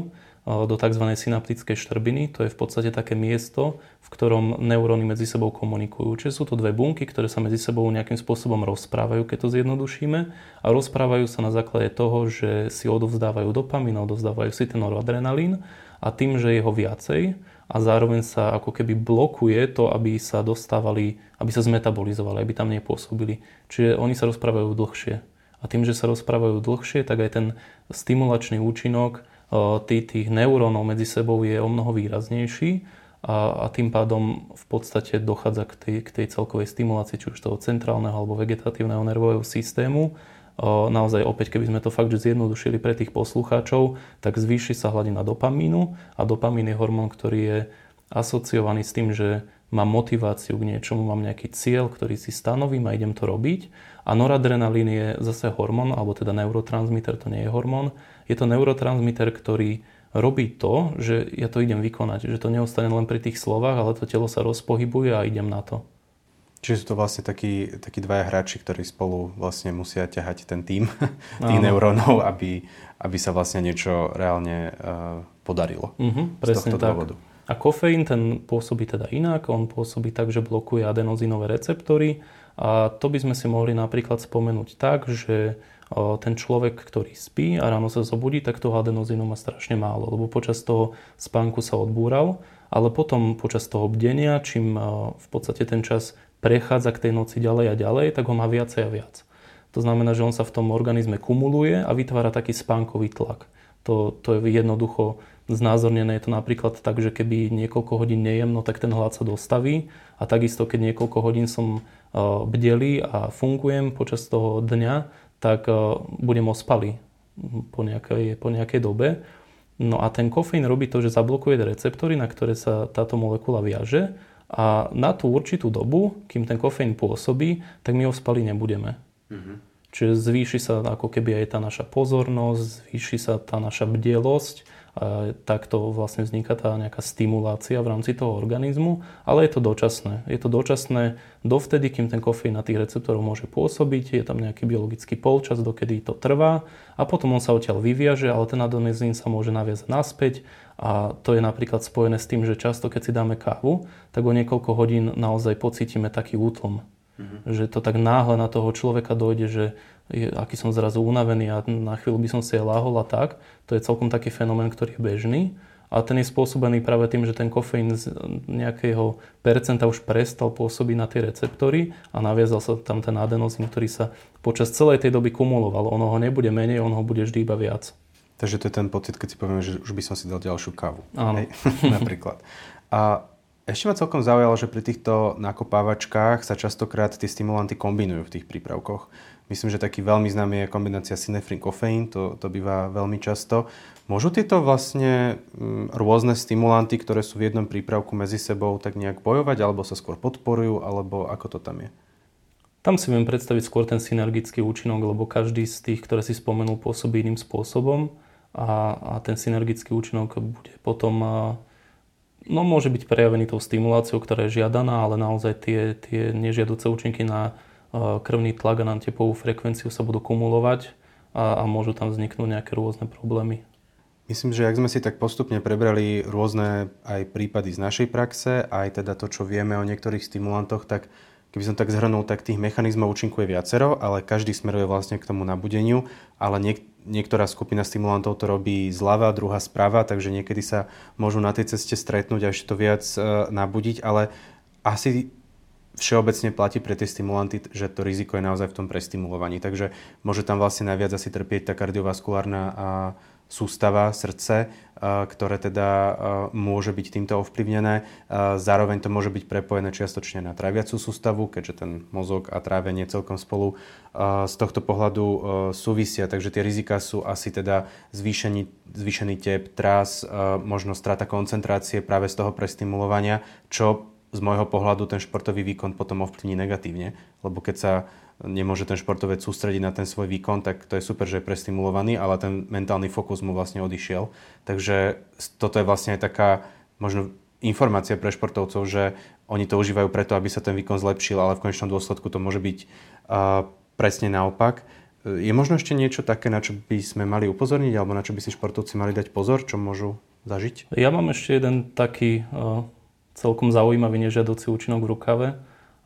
do tzv. synaptickej štrbiny. To je v podstate také miesto, v ktorom neuróny medzi sebou komunikujú. Čiže sú to dve bunky, ktoré sa medzi sebou nejakým spôsobom rozprávajú, keď to zjednodušíme. A rozprávajú sa na základe toho, že si odovzdávajú dopamín, odovzdávajú si ten noradrenalín a tým, že je ho viacej a zároveň sa ako keby blokuje to, aby sa dostávali, aby sa zmetabolizovali, aby tam nepôsobili. Čiže oni sa rozprávajú dlhšie. A tým, že sa rozprávajú dlhšie, tak aj ten stimulačný účinok tých, tých neurónov medzi sebou je o mnoho výraznejší a, a tým pádom v podstate dochádza k tej, k tej celkovej stimulácii, či už toho centrálneho alebo vegetatívneho nervového systému. Naozaj opäť, keby sme to fakt zjednodušili pre tých poslucháčov, tak zvýši sa hladina dopamínu a dopamín je hormón, ktorý je asociovaný s tým, že mám motiváciu k niečomu, mám nejaký cieľ, ktorý si stanovím a idem to robiť. A noradrenalín je zase hormón, alebo teda neurotransmiter, to nie je hormón. Je to neurotransmiter, ktorý robí to, že ja to idem vykonať, že to neostane len pri tých slovách, ale to telo sa rozpohybuje a idem na to. Čiže sú to vlastne takí, takí dvaja hráči, ktorí spolu vlastne musia ťahať ten tým [LAUGHS] tých neurónov, aby, aby sa vlastne niečo reálne uh, podarilo uh-huh, z tohto tak. dôvodu. A kofeín ten pôsobí teda inak, on pôsobí tak, že blokuje adenozinové receptory a to by sme si mohli napríklad spomenúť tak, že ten človek, ktorý spí a ráno sa zobudí, tak toho adenozínu má strašne málo, lebo počas toho spánku sa odbúral, ale potom počas toho bdenia, čím v podstate ten čas prechádza k tej noci ďalej a ďalej, tak ho má viacej a viac. To znamená, že on sa v tom organizme kumuluje a vytvára taký spánkový tlak. To, to je jednoducho znázornené. Je to napríklad tak, že keby niekoľko hodín nejem, no tak ten hlad sa dostaví. A takisto, keď niekoľko hodín som bdelý a fungujem počas toho dňa, tak budem ospalý po nejakej, po nejakej dobe. No a ten kofeín robí to, že zablokuje receptory, na ktoré sa táto molekula viaže a na tú určitú dobu, kým ten kofeín pôsobí, tak my ospali nebudeme. Mm-hmm. Čiže zvýši sa ako keby aj tá naša pozornosť, zvýši sa tá naša bdelosť takto vlastne vzniká tá nejaká stimulácia v rámci toho organizmu, ale je to dočasné. Je to dočasné dovtedy, kým ten kofeín na tých receptoroch môže pôsobiť, je tam nejaký biologický polčas, dokedy to trvá a potom on sa odtiaľ vyviaže, ale ten adenosín sa môže naviazať naspäť a to je napríklad spojené s tým, že často keď si dáme kávu, tak o niekoľko hodín naozaj pocítime taký útlom. Mm-hmm. Že to tak náhle na toho človeka dojde, že je, aký som zrazu unavený a na chvíľu by som si aj láhol a tak. To je celkom taký fenomén, ktorý je bežný. A ten je spôsobený práve tým, že ten kofeín z nejakého percenta už prestal pôsobiť na tie receptory a naviazal sa tam ten adenosín, ktorý sa počas celej tej doby kumuloval. Ono ho nebude menej, on ho bude vždy iba viac. Takže to je ten pocit, keď si povieme, že už by som si dal ďalšiu kávu. Áno. Hej, [LAUGHS] napríklad. A ešte ma celkom zaujalo, že pri týchto nakopávačkách sa častokrát tie stimulanty kombinujú v tých prípravkoch. Myslím, že taký veľmi známy je kombinácia synefrin kofeín, to, to býva veľmi často. Môžu tieto vlastne mm, rôzne stimulanty, ktoré sú v jednom prípravku medzi sebou, tak nejak bojovať, alebo sa skôr podporujú, alebo ako to tam je? Tam si viem predstaviť skôr ten synergický účinok, lebo každý z tých, ktoré si spomenul, pôsobí iným spôsobom a, a ten synergický účinok bude potom no, môže byť prejavený tou stimuláciou, ktorá je žiadaná, ale naozaj tie, tie nežiaduce účinky na e, krvný tlak a na tepovú frekvenciu sa budú kumulovať a, a môžu tam vzniknúť nejaké rôzne problémy. Myslím, že ak sme si tak postupne prebrali rôzne aj prípady z našej praxe, aj teda to, čo vieme o niektorých stimulantoch, tak keby som tak zhrnul, tak tých mechanizmov účinkuje viacero, ale každý smeruje vlastne k tomu nabudeniu, ale niek- niektorá skupina stimulantov to robí zľava, druhá sprava, takže niekedy sa môžu na tej ceste stretnúť a ešte to viac e, nabudiť, ale asi všeobecne platí pre tie stimulanty, že to riziko je naozaj v tom prestimulovaní. Takže môže tam vlastne najviac asi trpieť tá kardiovaskulárna a sústava, srdce, ktoré teda môže byť týmto ovplyvnené. Zároveň to môže byť prepojené čiastočne na tráviacú sústavu, keďže ten mozog a trávenie celkom spolu z tohto pohľadu súvisia, takže tie rizika sú asi teda zvýšený, zvýšený tep, trás, možno strata koncentrácie práve z toho prestimulovania, čo z môjho pohľadu ten športový výkon potom ovplyvní negatívne, lebo keď sa nemôže ten športovec sústrediť na ten svoj výkon, tak to je super, že je prestimulovaný, ale ten mentálny fokus mu vlastne odišiel. Takže toto je vlastne aj taká možno informácia pre športovcov, že oni to užívajú preto, aby sa ten výkon zlepšil, ale v konečnom dôsledku to môže byť uh, presne naopak. Je možno ešte niečo také, na čo by sme mali upozorniť, alebo na čo by si športovci mali dať pozor, čo môžu zažiť? Ja mám ešte jeden taký uh, celkom zaujímavý nežiadoci účinok v rukave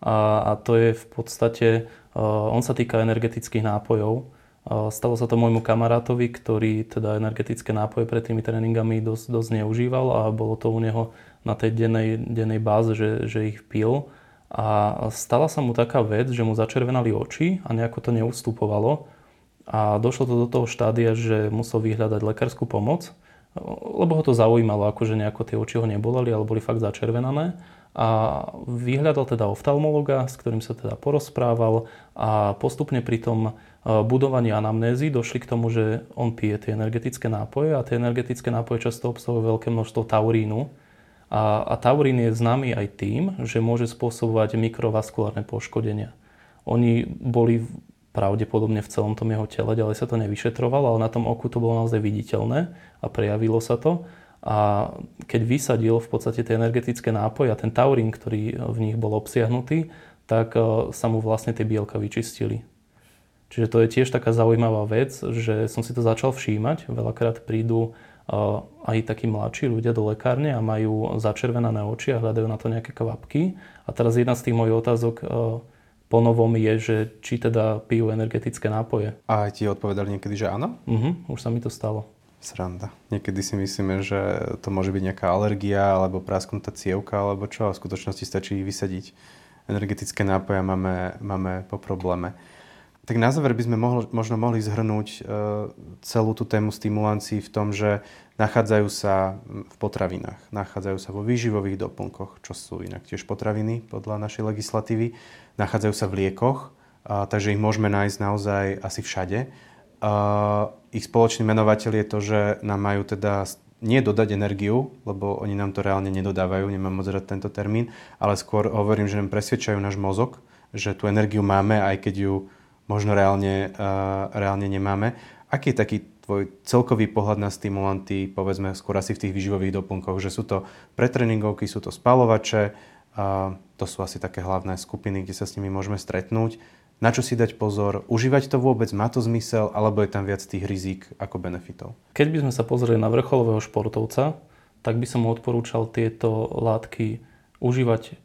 a, a to je v podstate Eh, on sa týka energetických nápojov. Eh, stalo sa to môjmu kamarátovi, ktorý teda energetické nápoje pred tými tréningami dosť, dosť neužíval a bolo to u neho na tej dennej, dennej báze, že, že ich pil. A stala sa mu taká vec, že mu začervenali oči a nejako to neustupovalo. A došlo to do toho štádia, že musel vyhľadať lekárskú pomoc, lebo ho to zaujímalo, akože nejako tie oči ho nebolali, ale boli fakt začervenané a vyhľadal teda oftalmologa, s ktorým sa teda porozprával a postupne pri tom e, budovaní anamnézy došli k tomu, že on pije tie energetické nápoje a tie energetické nápoje často obsahujú veľké množstvo taurínu. A, a taurín je známy aj tým, že môže spôsobovať mikrovaskulárne poškodenia. Oni boli pravdepodobne v celom tom jeho tele, ďalej sa to nevyšetrovalo, ale na tom oku to bolo naozaj viditeľné a prejavilo sa to a keď vysadil v podstate tie energetické nápoje a ten taurín, ktorý v nich bol obsiahnutý, tak e, sa mu vlastne tie bielka vyčistili. Čiže to je tiež taká zaujímavá vec, že som si to začal všímať. Veľakrát prídu e, aj takí mladší ľudia do lekárne a majú začervenané oči a hľadajú na to nejaké kvapky. A teraz jedna z tých mojich otázok e, po novom je, že či teda pijú energetické nápoje. A ti odpovedali niekedy, že áno? Uh-huh, už sa mi to stalo. Sranda. Niekedy si myslíme, že to môže byť nejaká alergia alebo prasknutá cievka alebo čo a v skutočnosti stačí vysadiť energetické nápoje a máme, máme po probléme. Tak na záver by sme mohli, možno mohli zhrnúť e, celú tú tému stimulancií v tom, že nachádzajú sa v potravinách, nachádzajú sa vo výživových doplnkoch, čo sú inak tiež potraviny podľa našej legislatívy, nachádzajú sa v liekoch, a, takže ich môžeme nájsť naozaj asi všade. A, ich spoločný menovateľ je to, že nám majú teda nie dodať energiu, lebo oni nám to reálne nedodávajú, nemám moc rád tento termín, ale skôr hovorím, že nám presvedčajú náš mozog, že tú energiu máme, aj keď ju možno reálne, uh, reálne nemáme. Aký je taký tvoj celkový pohľad na stimulanty, povedzme skôr asi v tých výživových doplnkoch, že sú to pretreningovky, sú to spalovače, uh, to sú asi také hlavné skupiny, kde sa s nimi môžeme stretnúť. Na čo si dať pozor? Užívať to vôbec? Má to zmysel? Alebo je tam viac tých rizík ako benefitov? Keď by sme sa pozreli na vrcholového športovca, tak by som mu odporúčal tieto látky užívať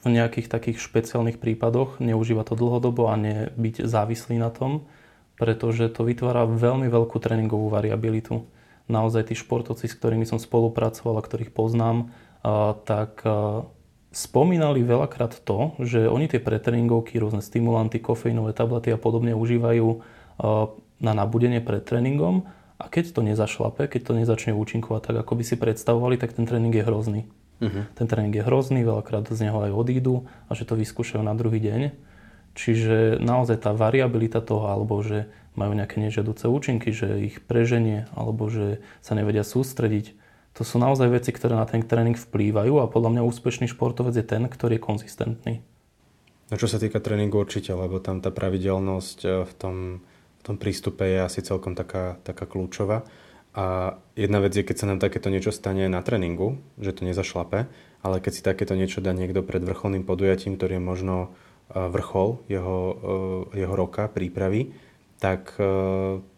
v nejakých takých špeciálnych prípadoch, neužívať to dlhodobo a nebyť závislý na tom, pretože to vytvára veľmi veľkú tréningovú variabilitu. Naozaj tí športovci, s ktorými som spolupracoval a ktorých poznám, tak spomínali veľakrát to, že oni tie pretréningovky, rôzne stimulanty, kofeínové tablety a podobne užívajú na nabudenie pred tréningom a keď to nezašlape, keď to nezačne účinkovať tak, ako by si predstavovali, tak ten tréning je hrozný. Uh-huh. Ten tréning je hrozný, veľakrát z neho aj odídu a že to vyskúšajú na druhý deň. Čiže naozaj tá variabilita toho, alebo že majú nejaké nežiaduce účinky, že ich preženie, alebo že sa nevedia sústrediť, to sú naozaj veci, ktoré na ten tréning vplývajú a podľa mňa úspešný športovec je ten, ktorý je konzistentný. No čo sa týka tréningu určite, lebo tam tá pravidelnosť eh, v tom, v tom prístupe je asi celkom taká, taká kľúčová. A jedna vec je, keď sa nám takéto niečo stane na tréningu, že to nezašlape, ale keď si takéto niečo dá niekto pred vrcholným podujatím, ktorý je možno e, vrchol jeho, e, jeho roka prípravy, tak,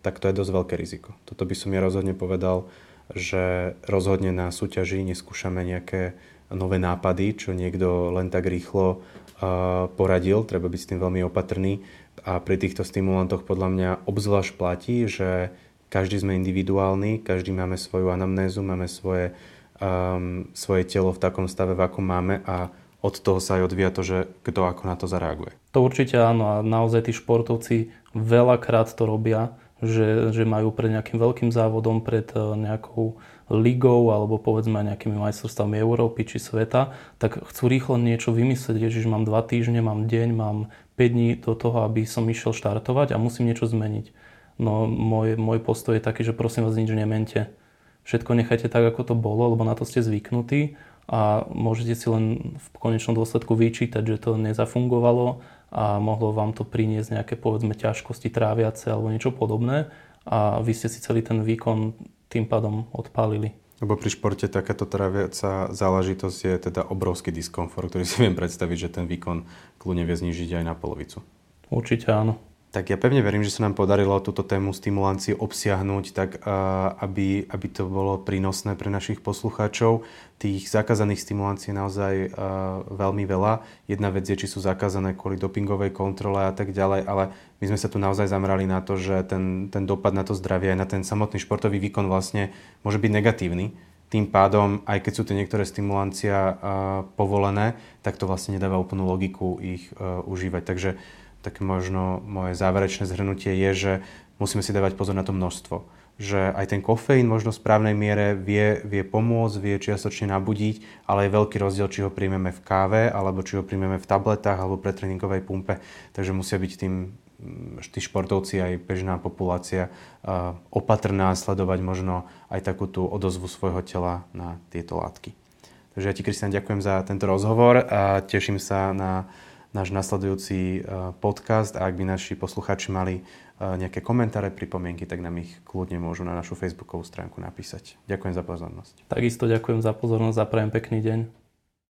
tak to je dosť veľké riziko. Toto by som ja rozhodne povedal, že rozhodne na súťaži neskúšame nejaké nové nápady, čo niekto len tak rýchlo poradil, treba byť s tým veľmi opatrný a pri týchto stimulantoch podľa mňa obzvlášť platí, že každý sme individuálni, každý máme svoju anamnézu, máme svoje, um, svoje telo v takom stave, v akom máme a od toho sa aj odvíja to, že kto ako na to zareaguje. To určite áno a naozaj tí športovci veľakrát to robia, že, že majú pred nejakým veľkým závodom, pred e, nejakou ligou alebo povedzme nejakými majstrovstvami Európy či sveta, tak chcú rýchlo niečo vymyslieť. Ježiš, mám dva týždne, mám deň, mám 5 dní do toho, aby som išiel štartovať a musím niečo zmeniť. No môj, môj postoj je taký, že prosím vás nič nemente. Všetko nechajte tak, ako to bolo, lebo na to ste zvyknutí a môžete si len v konečnom dôsledku vyčítať, že to nezafungovalo a mohlo vám to priniesť nejaké povedzme ťažkosti tráviace alebo niečo podobné a vy ste si celý ten výkon tým pádom odpálili. Lebo pri športe takáto tráviaca záležitosť je teda obrovský diskomfort, ktorý si viem predstaviť, že ten výkon kľudne vie znižiť aj na polovicu. Určite áno. Tak ja pevne verím, že sa nám podarilo túto tému stimulancie obsiahnuť, tak aby, aby to bolo prínosné pre našich poslucháčov. Tých zakázaných stimulancií je naozaj veľmi veľa. Jedna vec je, či sú zakázané kvôli dopingovej kontrole a tak ďalej, ale my sme sa tu naozaj zamerali na to, že ten, ten dopad na to zdravie aj na ten samotný športový výkon vlastne môže byť negatívny. Tým pádom, aj keď sú tie niektoré stimulancia povolené, tak to vlastne nedáva úplnú logiku ich užívať. Takže tak možno moje záverečné zhrnutie je, že musíme si dávať pozor na to množstvo. Že aj ten kofeín možno v správnej miere vie, vie pomôcť, vie čiastočne nabudiť, ale je veľký rozdiel, či ho príjmeme v káve, alebo či ho príjmeme v tabletách, alebo pre tréningovej pumpe. Takže musia byť tým mm, tí športovci aj bežná populácia opatrná sledovať možno aj takú tú odozvu svojho tela na tieto látky. Takže ja ti, Kristian, ďakujem za tento rozhovor a teším sa na náš nasledujúci e, podcast a ak by naši posluchači mali e, nejaké komentáre, pripomienky, tak nám ich kľudne môžu na našu facebookovú stránku napísať. Ďakujem za pozornosť. Takisto ďakujem za pozornosť a prajem pekný deň.